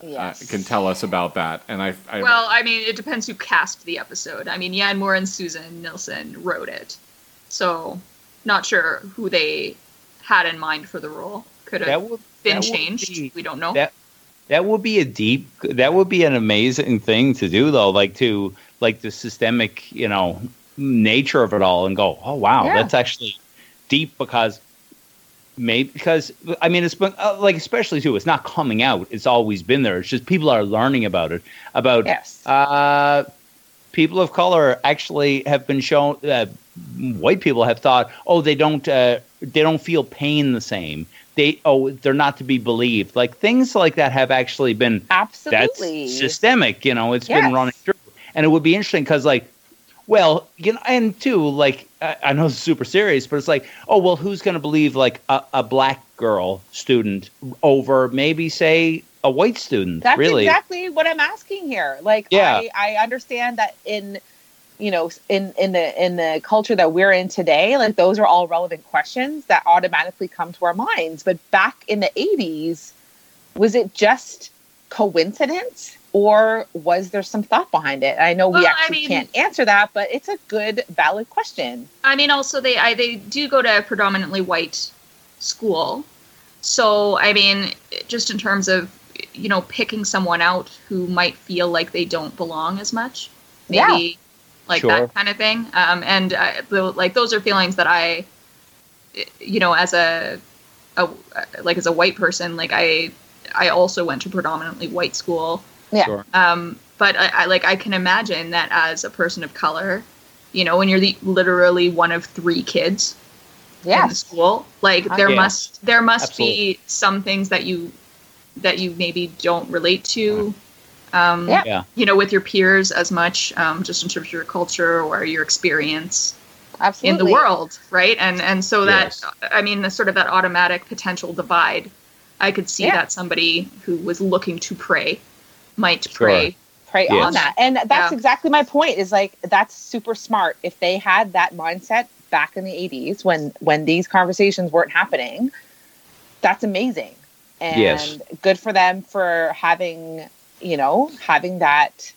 uh, can tell us about that. And I, I Well, I mean, it depends who cast the episode. I mean, Yan Moore and Susin Nielsen wrote it, so not sure who they had in mind for the role. Could have been changed. be- we don't know. that that would be a deep that would be an amazing thing to do though like to like the systemic you know nature of it all and go oh wow Yeah. that's actually deep because maybe because i mean it's been uh, like especially too it's not coming out it's always been there it's just people are learning about it about Yes. uh people of color actually have been shown uh, white people have thought oh they don't uh, they don't feel pain the same they oh they're not to be believed like things like that have actually been Absolutely. systemic you know it's been running through and it would be interesting because like well you know and too like I, I know it's super serious but it's like oh well who's going to believe like a, a black girl student over maybe say a white student That's really exactly what I'm asking here. Like, Yeah. I, I understand that in, you know, in in the in the culture that we're in today, like those are all relevant questions that automatically come to our minds. But back in the '80s, was it just coincidence, or was there some thought behind it? I know we Well, I actually mean- can't answer that, but it's a good, valid question. I mean, also they I, they do go to a predominantly white school, so I mean, just in terms of you know picking someone out who might feel like they don't belong as much, maybe like Sure. that kind of thing. Um, and I, like those are feelings that I, you know, as a, a like as a white person, like I I also went to predominantly white school. Yeah. Sure. Um, but I, I like I can imagine that as a person of color, you know, when you're the literally one of three kids in the school, like there Yeah. must there must Absolutely. be some things that you that you maybe don't relate to. Um, Yeah. Yeah. You know, with your peers as much, um, just in terms of your culture or your experience Absolutely. in the world, right? And and so Yes. that I mean, the sort of that automatic potential divide. I could see Yeah. that somebody who was looking to pray might Sure. pray prey Yes. on that. And that's Yeah. exactly my point is like that's super smart. If they had that mindset back in the 80s when when these conversations weren't happening, that's amazing. And Yes. good for them for having, you know, having that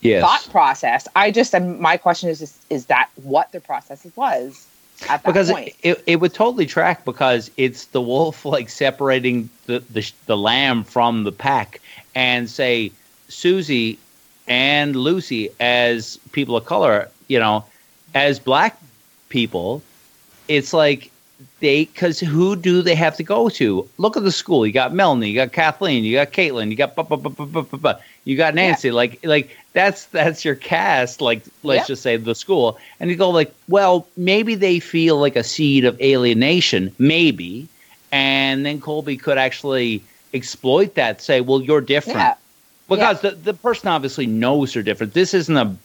Yes. thought process. I just and my question is is, is that what the process was at that because point? it, it, it would totally track because it's the wolf like separating the, the the lamb from the pack and say Susie and Lucy as people of color, you know, as black people, it's like they because who do they have to go to? Look at the school. You got Melanie, you got Kathleen, you got Caitlin, you got bu- bu- bu- you got Nancy. Like like that's that's your cast. Like let's Yeah. just say the school, and you go like, well, maybe they feel like a seed of alienation, maybe, and then Colby could actually exploit that. Say, well, you're different yeah. because the, the person obviously knows they're different. This isn't a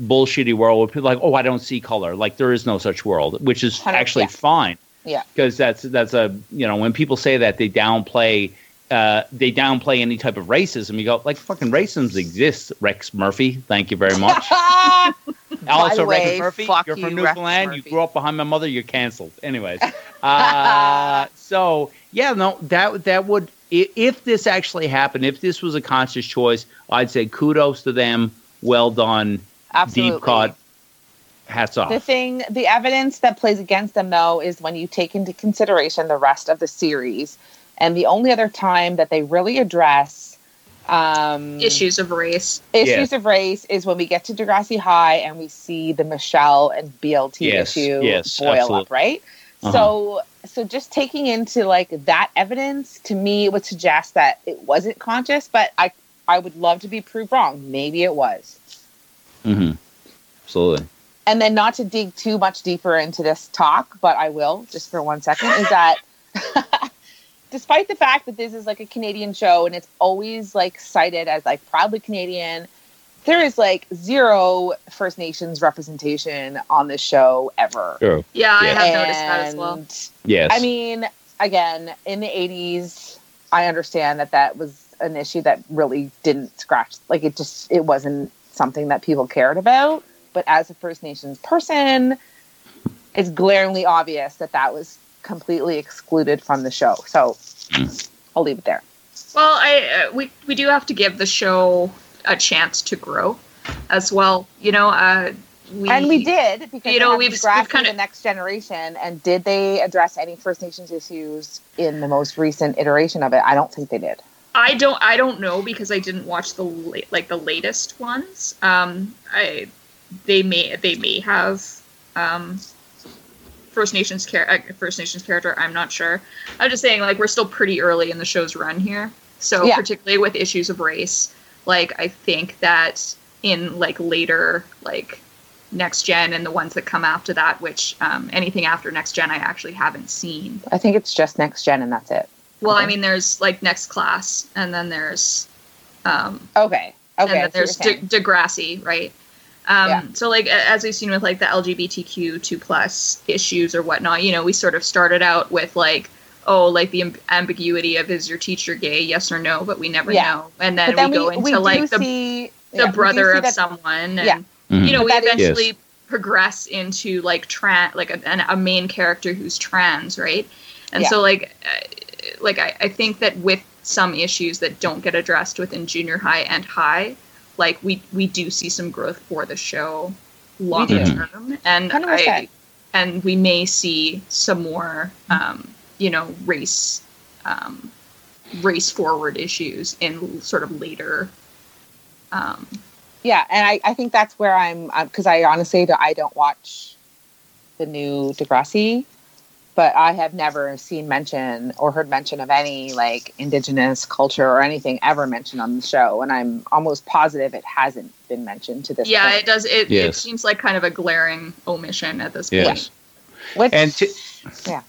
bullshitty world where people are like, oh, I don't see color. Like there is no such world, which is actually yeah. fine. Yeah. because that's that's a you know when people say that they downplay. Uh, they downplay any type of racism. You go like fucking racism exists, Rex Murphy. Thank you very much. also, way, Rex Murphy, you're from you, Newfoundland. You grew up behind my mother. You're canceled. Anyways, uh, so yeah, no, that that would if this actually happened, if this was a conscious choice, I'd say kudos to them. Well done, Absolutely. deep cut. Hats off. The thing, the evidence that plays against them, though, is when you take into consideration the rest of the series. And the only other time that they really address Um, Issues of race. Issues of race is when we get to Degrassi High and we see the Michelle and BLT Yes, issue yes, boil absolutely. up, right? Uh-huh. So, so just taking into like that evidence to me would suggest that it wasn't conscious, but I, I would love to be proved wrong. Maybe it was. hmm Absolutely. And then not to dig too much deeper into this talk, but I will just for one second, is that despite the fact that this is like a Canadian show and it's always like cited as like proudly Canadian, there is like zero First Nations representation on this show ever. Sure. Yeah, I Yeah. have noticed that as well. Yes. I mean, again, in the 80s, I understand that that was an issue that really didn't scratch, like it just, it wasn't something that people cared about. But as a First Nations person, it's glaringly obvious that that was completely excluded from the show. So I'll leave it there. Well, I uh, we we do have to give the show a chance to grow as well. You know, uh, we and we did because you know, we've- we've, we've kinda- the next generation. And did they address any First Nations issues in the most recent iteration of it? I don't think they did. I don't I don't know because I didn't watch the la- like the latest ones. Um, I they may they may have um, First Nations char- uh, First Nations character. I'm not sure. I'm just saying like we're still pretty early in the show's run here. So Yeah. particularly with issues of race, like I think that in like later like next gen and the ones that come after that, which um, anything after next gen I actually haven't seen. I think it's just next gen and that's it. Well, I mean, there's like next class, and then there's um, Okay. Okay. and then there's De- Degrassi, right? Um, Yeah. So, like as we've seen with like the LGBTQ two plus issues or whatnot, you know, we sort of started out with like, oh, like the amb- ambiguity of is your teacher gay, yes or no, but we never Yeah. know, and then, then we go into we like the see the yeah, brother of that- someone, and. Mhm. you know, we that is- eventually progress into like trans, like a, an- a main character who's trans, right? And so, like, uh, like I, I think that with some issues that don't get addressed within junior high and high, like we we do see some growth for the show longer term, and 100%. I and we may see some more, um, you know, race. Um, race forward issues in sort of later um, Yeah, and I, I think that's where I'm because I honestly I don't watch the new Degrassi, but I have never seen mention or heard mention of any like indigenous culture or anything ever mentioned on the show, and I'm almost positive it hasn't been mentioned to this. yeah point. it does it, it seems like kind of a glaring omission at this Yes. point Which, And to, yeah.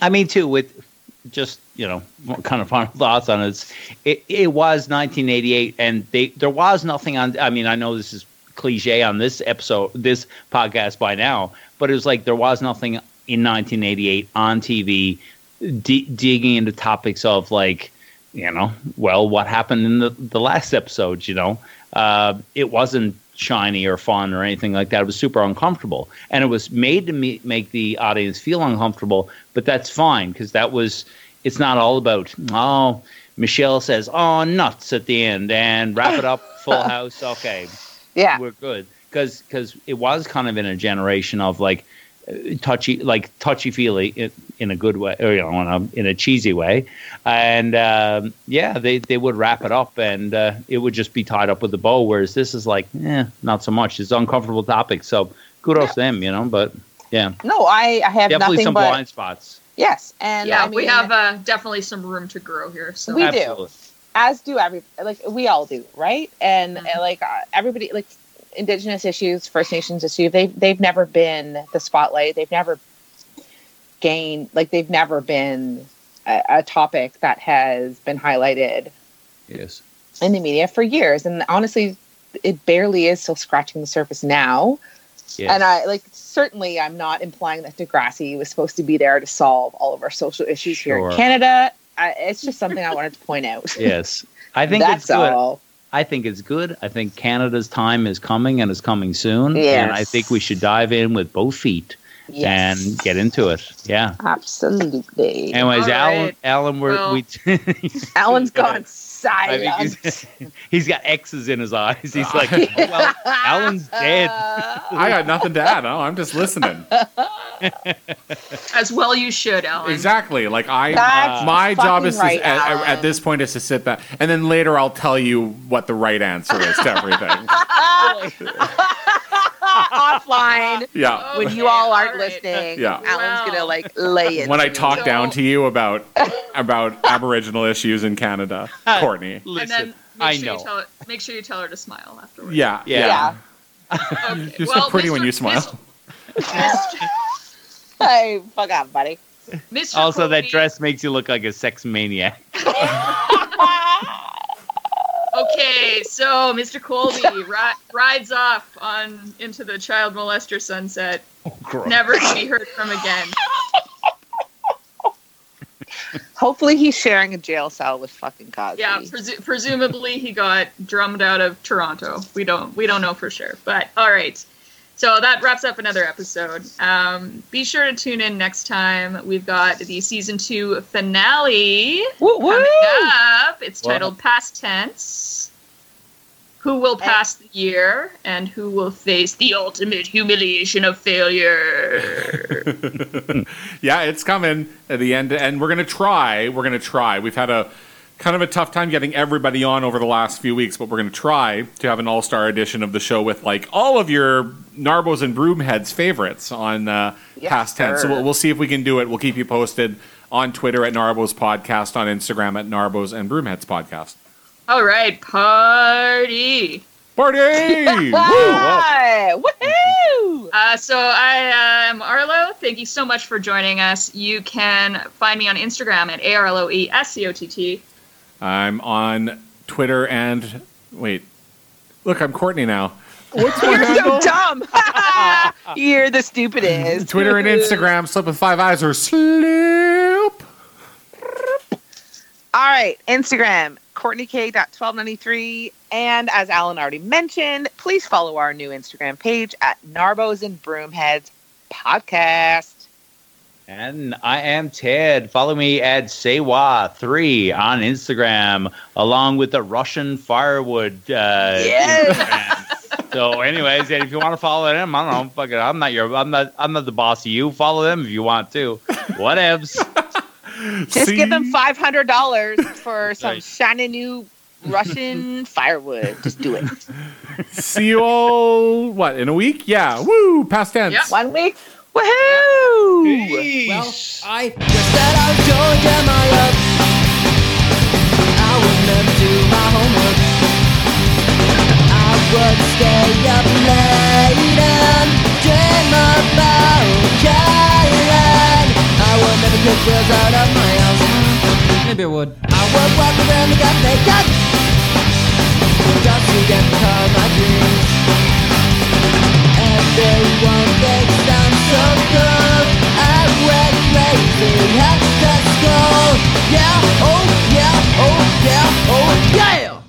I mean, too, with just you know, what kind of final thoughts on it. It, it was 1988, and they there was nothing on. I mean, I know this is cliche on this episode, this podcast by now, but it was like there was nothing in 1988 on TV d- digging into topics of like, you know, well, what happened in the the last episode? You know, uh, it wasn't shiny or fun or anything like that. It was super uncomfortable, and it was made to me- make the audience feel uncomfortable. But that's fine because that was. It's not all about oh. Michelle says, "Oh, nuts!" at the end, and wrap it up. Full house. Okay, yeah, we're good because because it was kind of in a generation of like touchy like touchy feely in, in a good way or you know in a, in a cheesy way. And um, yeah they they would wrap it up and uh, it would just be tied up with a bow whereas this is like eh, not so much. It's an uncomfortable topic so kudos to them you know but yeah. No, I, I have definitely nothing some but blind spots. Yes, and yeah I we have uh, definitely some room to grow here so. We do. As do every like we all do right? And Mhm. uh, like uh, everybody like indigenous issues first nations issues they they've never been the spotlight. They've never gained like they've never been a, a topic that has been highlighted yes. in the media for years. And honestly it barely is still scratching the surface now. Yes. and i like certainly i'm not implying that degrassi was supposed to be there to solve all of our social issues here in canada. I, it's just something i wanted to point out. Yes. I think that's it's good. all I think it's good. I think Canada's time is coming and is coming soon. Yes. And I think we should dive in with both feet yes. and get into it. Yeah. Absolutely. Anyways, All Alan, right. Alan, we're Well- we. Alan's Go gone ahead. I think he's, he's got X's in his eyes. He's like, oh, well, Alan's dead. I got nothing to add. Oh, I'm just listening. As well you should, Alan. Exactly. Like I, That's my job fucking is to, right, at, at this point is to sit back, and then later I'll tell you what the right answer is to everything. Offline Yeah. when Okay, you all aren't all right. listening. Yeah. Alan's Wow. gonna like lay it. when I talk me. down to you about about Aboriginal issues in Canada, Courtney. And Listen, then make I sure know. You tell her, make sure you tell her to smile afterwards. Yeah, Yeah. yeah. Yeah. You're so pretty when you smile. Mr. Hey, fuck off, buddy. Mr. Also, that dress makes you look like a sex maniac. Okay, so Mr. Colby ri- rides off on into the child molester sunset, oh, gross. never to be heard from again. Hopefully, he's sharing a jail cell with fucking Cosby. Yeah, presu- presumably he got drummed out of Toronto. We don't we don't know for sure, but all right. So that wraps up another episode. Um, be sure to tune in next time. We've got the season two finale Woo, woo. coming up. It's Wow. titled Past Tense. Who will pass the year and who will face the ultimate humiliation of failure? yeah, it's coming at the end, and we're gonna try. We're gonna try. We've had a kind of a tough time getting everybody on over the last few weeks, but we're gonna try to have an all-star edition of the show with like all of your Narbos and Broomheads favorites on uh, Yes, past tense. So we'll, we'll see if we can do it. We'll keep you posted on Twitter at Narbos Podcast, on Instagram at Narbos and Broomheads Podcast. All right, party. Party! Woo! Hi, woohoo! Uh, so I am Arlo. Thank you so much for joining us. You can find me on Instagram at A R L O E S C O T T. I'm on Twitter and wait, look, I'm Courtney now. What's my You're handle? so dumb. You're the stupidest. Twitter and Instagram, slip with five eyes or sloop. All right, Instagram, CourtneyK.1293. And as Alan already mentioned, please follow our new Instagram page at Narbos and Broomheads Podcast. And I am Ted. Follow me at Sewa3 on Instagram, along with the Russian firewood. Uh, Yes. So, anyways, and if you want to follow them, I don't know. Fuck it. I'm not your. I'm not. I'm not the boss of you. Follow them if you want to. Whatevs. Just See? give them $500 for some Right. shiny new Russian firewood. Just do it. See you all, what, in a week? Yeah. Woo! Past tense. Yeah. One week. Woohoo! Well, I just said I was Georgia, my love. I would never do my homework. I would stay up late and dream about Caroline. I would never kick girls out of my house. Maybe I would. I would walk around the got naked. Just to get caught my dreams. Everyone thinks I'm Yeah, oh yeah, oh yeah, oh yeah.